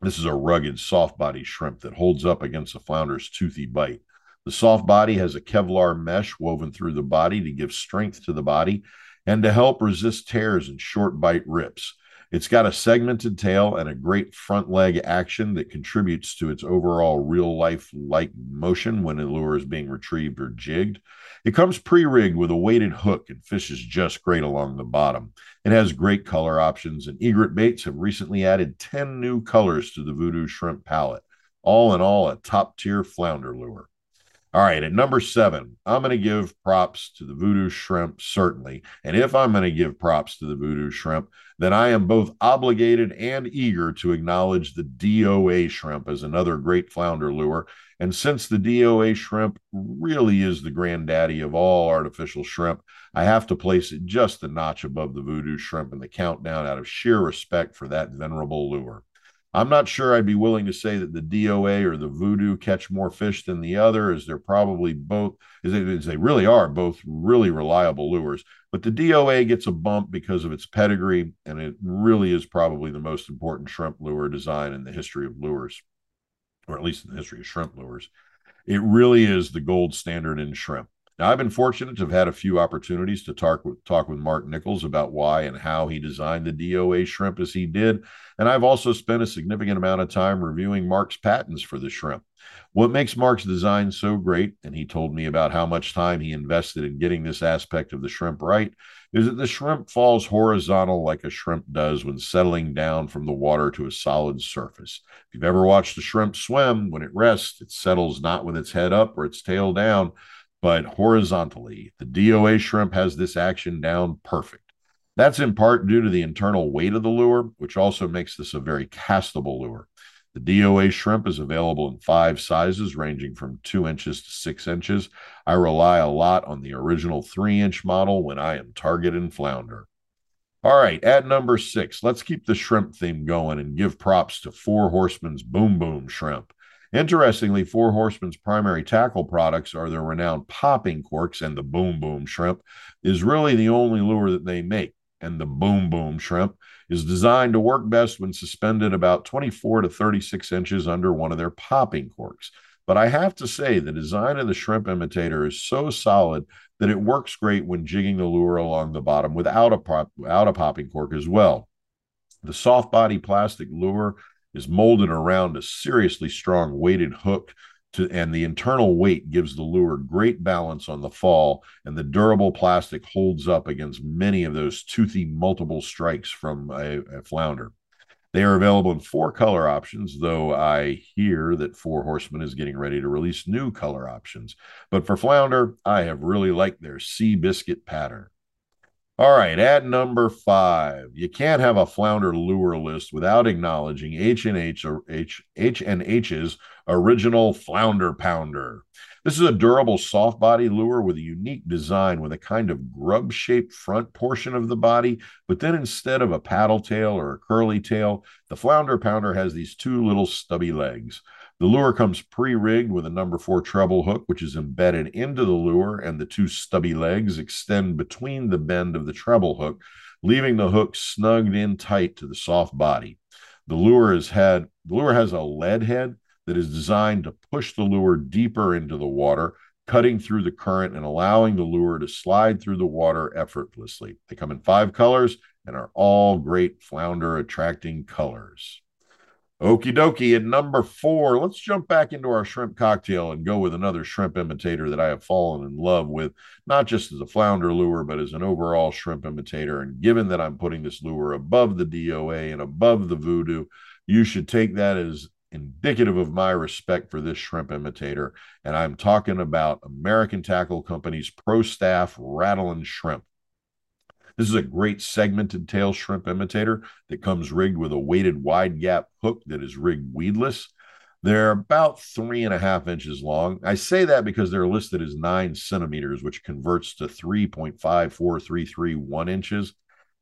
This is a rugged, soft body shrimp that holds up against a flounder's toothy bite. The soft body has a Kevlar mesh woven through the body to give strength to the body and to help resist tears and short bite rips. It's got a segmented tail and a great front leg action that contributes to its overall real life like motion when a lure is being retrieved or jigged. It comes pre rigged with a weighted hook and fishes just great along the bottom. It has great color options, and Egret Baits have recently added 10 new colors to the Voodoo Shrimp palette. All in all, a top tier flounder lure. All right, at number seven, I'm going to give props to the Voodoo Shrimp, certainly. And if I'm going to give props to the Voodoo Shrimp, then I am both obligated and eager to acknowledge the DOA Shrimp as another great flounder lure. And since the DOA Shrimp really is the granddaddy of all artificial shrimp, I have to place it just a notch above the Voodoo Shrimp in the countdown out of sheer respect for that venerable lure. I'm not sure I'd be willing to say that the DOA or the Voodoo catch more fish than the other, as they're probably both, as they, as they really are both really reliable lures. But the DOA gets a bump because of its pedigree, and it really is probably the most important shrimp lure design in the history of lures, or at least in the history of shrimp lures. It really is the gold standard in shrimp. Now, I've been fortunate to have had a few opportunities to talk with, talk with Mark Nichols about why and how he designed the DOA shrimp as he did. And I've also spent a significant amount of time reviewing Mark's patents for the shrimp. What makes Mark's design so great, and he told me about how much time he invested in getting this aspect of the shrimp right, is that the shrimp falls horizontal like a shrimp does when settling down from the water to a solid surface. If you've ever watched a shrimp swim, when it rests, it settles not with its head up or its tail down but horizontally. The DOA shrimp has this action down perfect. That's in part due to the internal weight of the lure, which also makes this a very castable lure. The DOA shrimp is available in five sizes, ranging from two inches to six inches. I rely a lot on the original three inch model when I am targeting flounder. All right, at number six, let's keep the shrimp theme going and give props to Four Horsemen's Boom Boom Shrimp. Interestingly, Four Horsemen's primary tackle products are their renowned popping corks, and the Boom Boom shrimp is really the only lure that they make. And the Boom Boom shrimp is designed to work best when suspended about 24 to 36 inches under one of their popping corks. But I have to say, the design of the shrimp imitator is so solid that it works great when jigging the lure along the bottom without a, pop, without a popping cork as well. The soft body plastic lure is molded around a seriously strong weighted hook to, and the internal weight gives the lure great balance on the fall and the durable plastic holds up against many of those toothy multiple strikes from a, a flounder they are available in four color options, though I hear that Four Horsemen is getting ready to release new color options. But for Flounder, I have really liked their sea biscuit pattern. All right, at number five, you can't have a flounder lure list without acknowledging H and H H H and H's original flounder pounder. This is a durable soft body lure with a unique design with a kind of grub shaped front portion of the body, but then instead of a paddle tail or a curly tail, the flounder pounder has these two little stubby legs. The lure comes pre rigged with a number four treble hook, which is embedded into the lure, and the two stubby legs extend between the bend of the treble hook, leaving the hook snugged in tight to the soft body. The lure has had the lure has a lead head that is designed to push the lure deeper into the water, cutting through the current and allowing the lure to slide through the water effortlessly. They come in five colors and are all great flounder attracting colors. Okie dokie. At number four, let's jump back into our shrimp cocktail and go with another shrimp imitator that I have fallen in love with, not just as a flounder lure, but as an overall shrimp imitator. And given that I'm putting this lure above the DOA and above the voodoo, you should take that as indicative of my respect for this shrimp imitator. And I'm talking about American Tackle Company's Pro Staff Rattling Shrimp. This is a great segmented tail shrimp imitator that comes rigged with a weighted wide gap hook that is rigged weedless. They're about three and a half inches long. I say that because they're listed as nine centimeters, which converts to 3.54331 inches.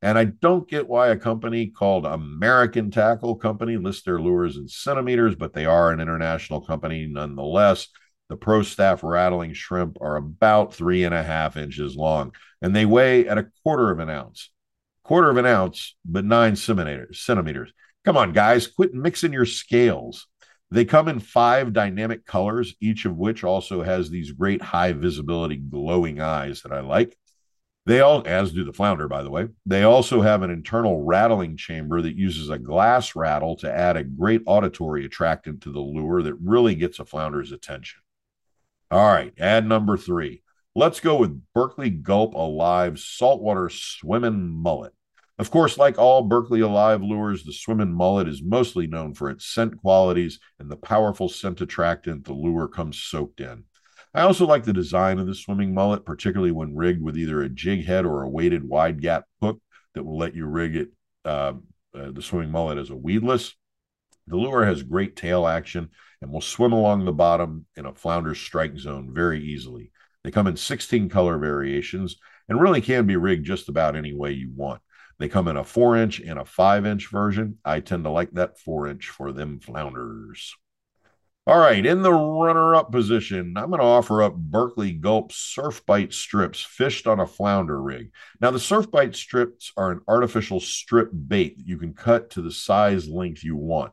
And I don't get why a company called American Tackle Company lists their lures in centimeters, but they are an international company nonetheless. The pro staff rattling shrimp are about three and a half inches long, and they weigh at a quarter of an ounce. Quarter of an ounce, but nine centimeters. Come on, guys, quit mixing your scales. They come in five dynamic colors, each of which also has these great high visibility glowing eyes that I like. They all, as do the flounder, by the way, they also have an internal rattling chamber that uses a glass rattle to add a great auditory attractant to the lure that really gets a flounder's attention. All right, ad number three. Let's go with Berkley Gulp Alive Saltwater Swimming Mullet. Of course, like all Berkley Alive lures, the Swimming Mullet is mostly known for its scent qualities and the powerful scent attractant the lure comes soaked in. I also like the design of the swimming mullet, particularly when rigged with either a jig head or a weighted wide gap hook that will let you rig it, uh, uh, the swimming mullet as a weedless. The lure has great tail action and will swim along the bottom in a flounder strike zone very easily. They come in 16 color variations and really can be rigged just about any way you want. They come in a four inch and a five inch version. I tend to like that four inch for them flounders. All right, in the runner up position, I'm going to offer up Berkley Gulp surf bite strips fished on a flounder rig. Now, the surf bite strips are an artificial strip bait that you can cut to the size length you want.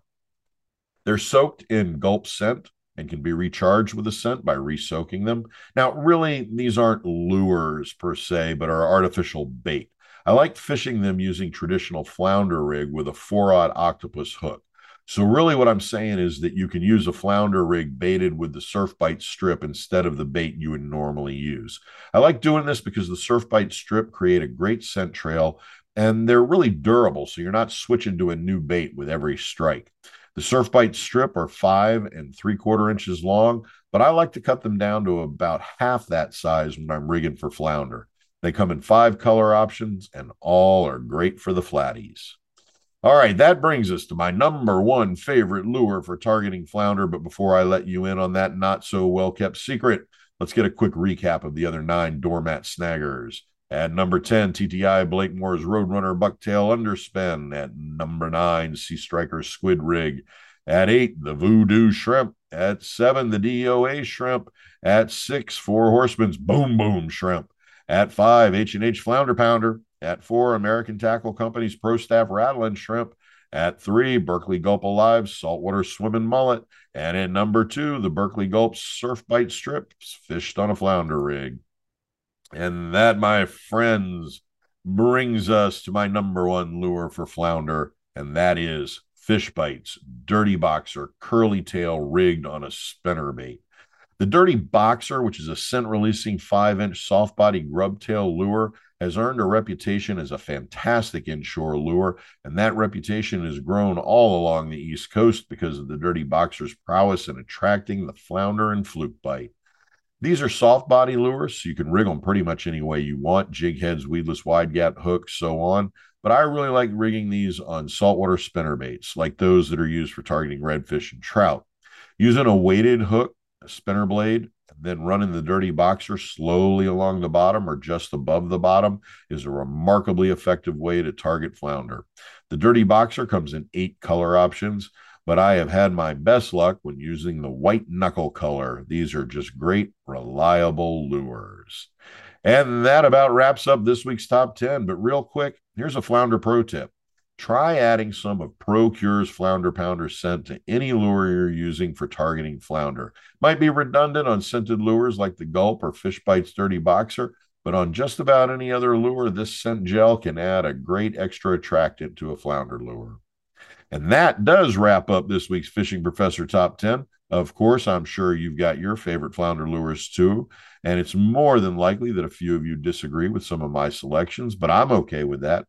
They're soaked in gulp scent and can be recharged with a scent by re-soaking them. Now, really, these aren't lures per se, but are artificial bait. I like fishing them using traditional flounder rig with a four-aught octopus hook. So really what I'm saying is that you can use a flounder rig baited with the surf bite strip instead of the bait you would normally use. I like doing this because the surf bite strip create a great scent trail and they're really durable. So you're not switching to a new bait with every strike. The surf bite strip are five and three quarter inches long, but I like to cut them down to about half that size when I'm rigging for flounder. They come in five color options and all are great for the flatties. All right, that brings us to my number one favorite lure for targeting flounder. But before I let you in on that not so well kept secret, let's get a quick recap of the other nine doormat snaggers. At number 10, TTI Blakemore's Roadrunner Bucktail Underspin. At number 9, Sea Striker Squid Rig. At 8, the Voodoo Shrimp. At 7, the DOA Shrimp. At 6, Four Horsemen's Boom Boom Shrimp. At 5, H&H Flounder Pounder. At four, American Tackle Company's Pro Staff Rattling Shrimp. At three, Berkley Gulp Alive Saltwater Swimming Mullet. And at number two, the Berkley Gulp Surf Bite Strips fished on a flounder rig. And that, my friends, brings us to my number one lure for flounder, and that is fish bites, dirty boxer, curly tail rigged on a spinner bait. The dirty boxer, which is a scent releasing five inch soft body grub tail lure, has earned a reputation as a fantastic inshore lure, and that reputation has grown all along the East Coast because of the Dirty Boxer's prowess in attracting the flounder and fluke bite. These are soft body lures, so you can rig them pretty much any way you want jig heads, weedless wide gap hooks, so on. But I really like rigging these on saltwater spinner baits, like those that are used for targeting redfish and trout. Using a weighted hook, a spinner blade, then running the dirty boxer slowly along the bottom or just above the bottom is a remarkably effective way to target flounder. The dirty boxer comes in eight color options, but I have had my best luck when using the white knuckle color. These are just great, reliable lures. And that about wraps up this week's top 10. But real quick, here's a flounder pro tip. Try adding some of ProCure's Flounder Pounder scent to any lure you're using for targeting flounder. Might be redundant on scented lures like the Gulp or Fish Bites Dirty Boxer, but on just about any other lure, this scent gel can add a great extra attractant to a flounder lure. And that does wrap up this week's Fishing Professor Top 10. Of course, I'm sure you've got your favorite flounder lures too. And it's more than likely that a few of you disagree with some of my selections, but I'm okay with that.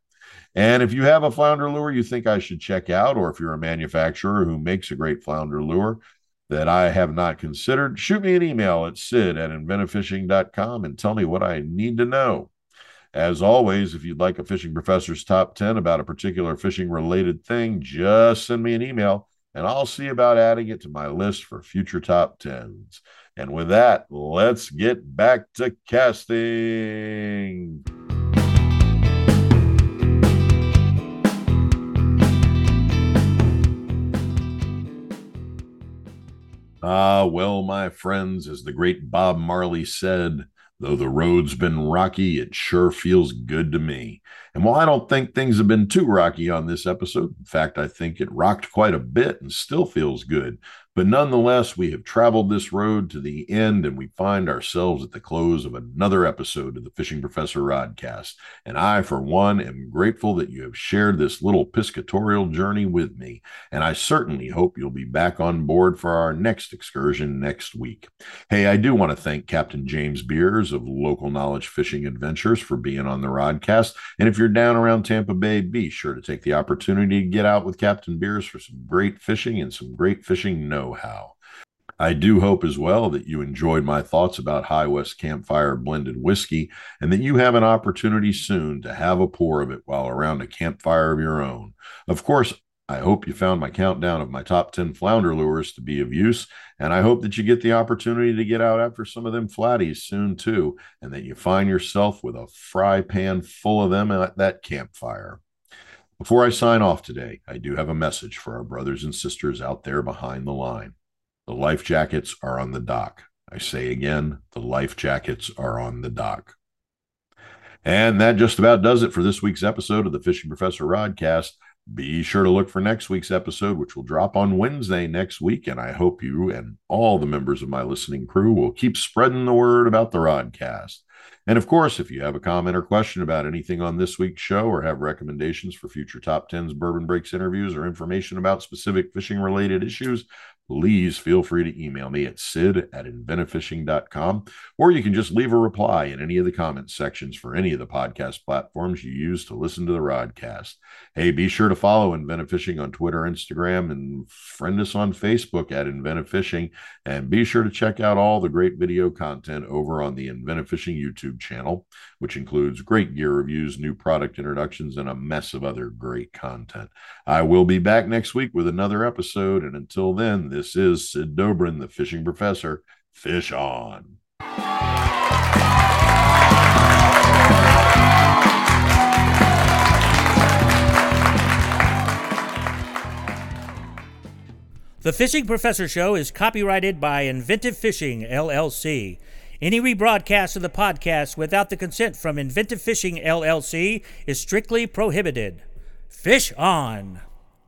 And if you have a flounder lure you think I should check out, or if you're a manufacturer who makes a great flounder lure that I have not considered, shoot me an email at sid at inventivefishing.com and tell me what I need to know. As always, if you'd like a fishing professor's top 10 about a particular fishing related thing, just send me an email and I'll see about adding it to my list for future top 10s. And with that, let's get back to casting. Ah, well, my friends, as the great Bob Marley said, though the road's been rocky, it sure feels good to me. And while I don't think things have been too rocky on this episode, in fact, I think it rocked quite a bit and still feels good, but nonetheless, we have traveled this road to the end and we find ourselves at the close of another episode of the Fishing Professor Rodcast. And I, for one, am grateful that you have shared this little piscatorial journey with me. And I certainly hope you'll be back on board for our next excursion next week. Hey, I do want to thank Captain James Beers of Local Knowledge Fishing Adventures for being on the Rodcast. And if you're down around Tampa Bay, be sure to take the opportunity to get out with Captain Beers for some great fishing and some great fishing know how. I do hope as well that you enjoyed my thoughts about High West Campfire blended whiskey and that you have an opportunity soon to have a pour of it while around a campfire of your own. Of course, I hope you found my countdown of my top 10 flounder lures to be of use, and I hope that you get the opportunity to get out after some of them flatties soon too, and that you find yourself with a fry pan full of them at that campfire. Before I sign off today, I do have a message for our brothers and sisters out there behind the line. The life jackets are on the dock. I say again, the life jackets are on the dock. And that just about does it for this week's episode of the Fishing Professor Rodcast. Be sure to look for next week's episode, which will drop on Wednesday next week. And I hope you and all the members of my listening crew will keep spreading the word about the Rodcast. And of course, if you have a comment or question about anything on this week's show or have recommendations for future top 10s bourbon breaks interviews or information about specific fishing related issues, please feel free to email me at sid at inventivefishing.com, or you can just leave a reply in any of the comments sections for any of the podcast platforms you use to listen to the Rodcast. Hey, be sure to follow Inventive Fishing on Twitter, Instagram, and friend us on Facebook at Inventive Fishing. And be sure to check out all the great video content over on the Inventive Fishing YouTube channel, which includes great gear reviews, new product introductions, and a mess of other great content. I will be back next week with another episode. And until then, this is Sid Dobrin, the fishing professor. Fish on. The Fishing Professor Show is copyrighted by Inventive Fishing, LLC. Any rebroadcast of the podcast without the consent from Inventive Fishing, LLC is strictly prohibited. Fish on!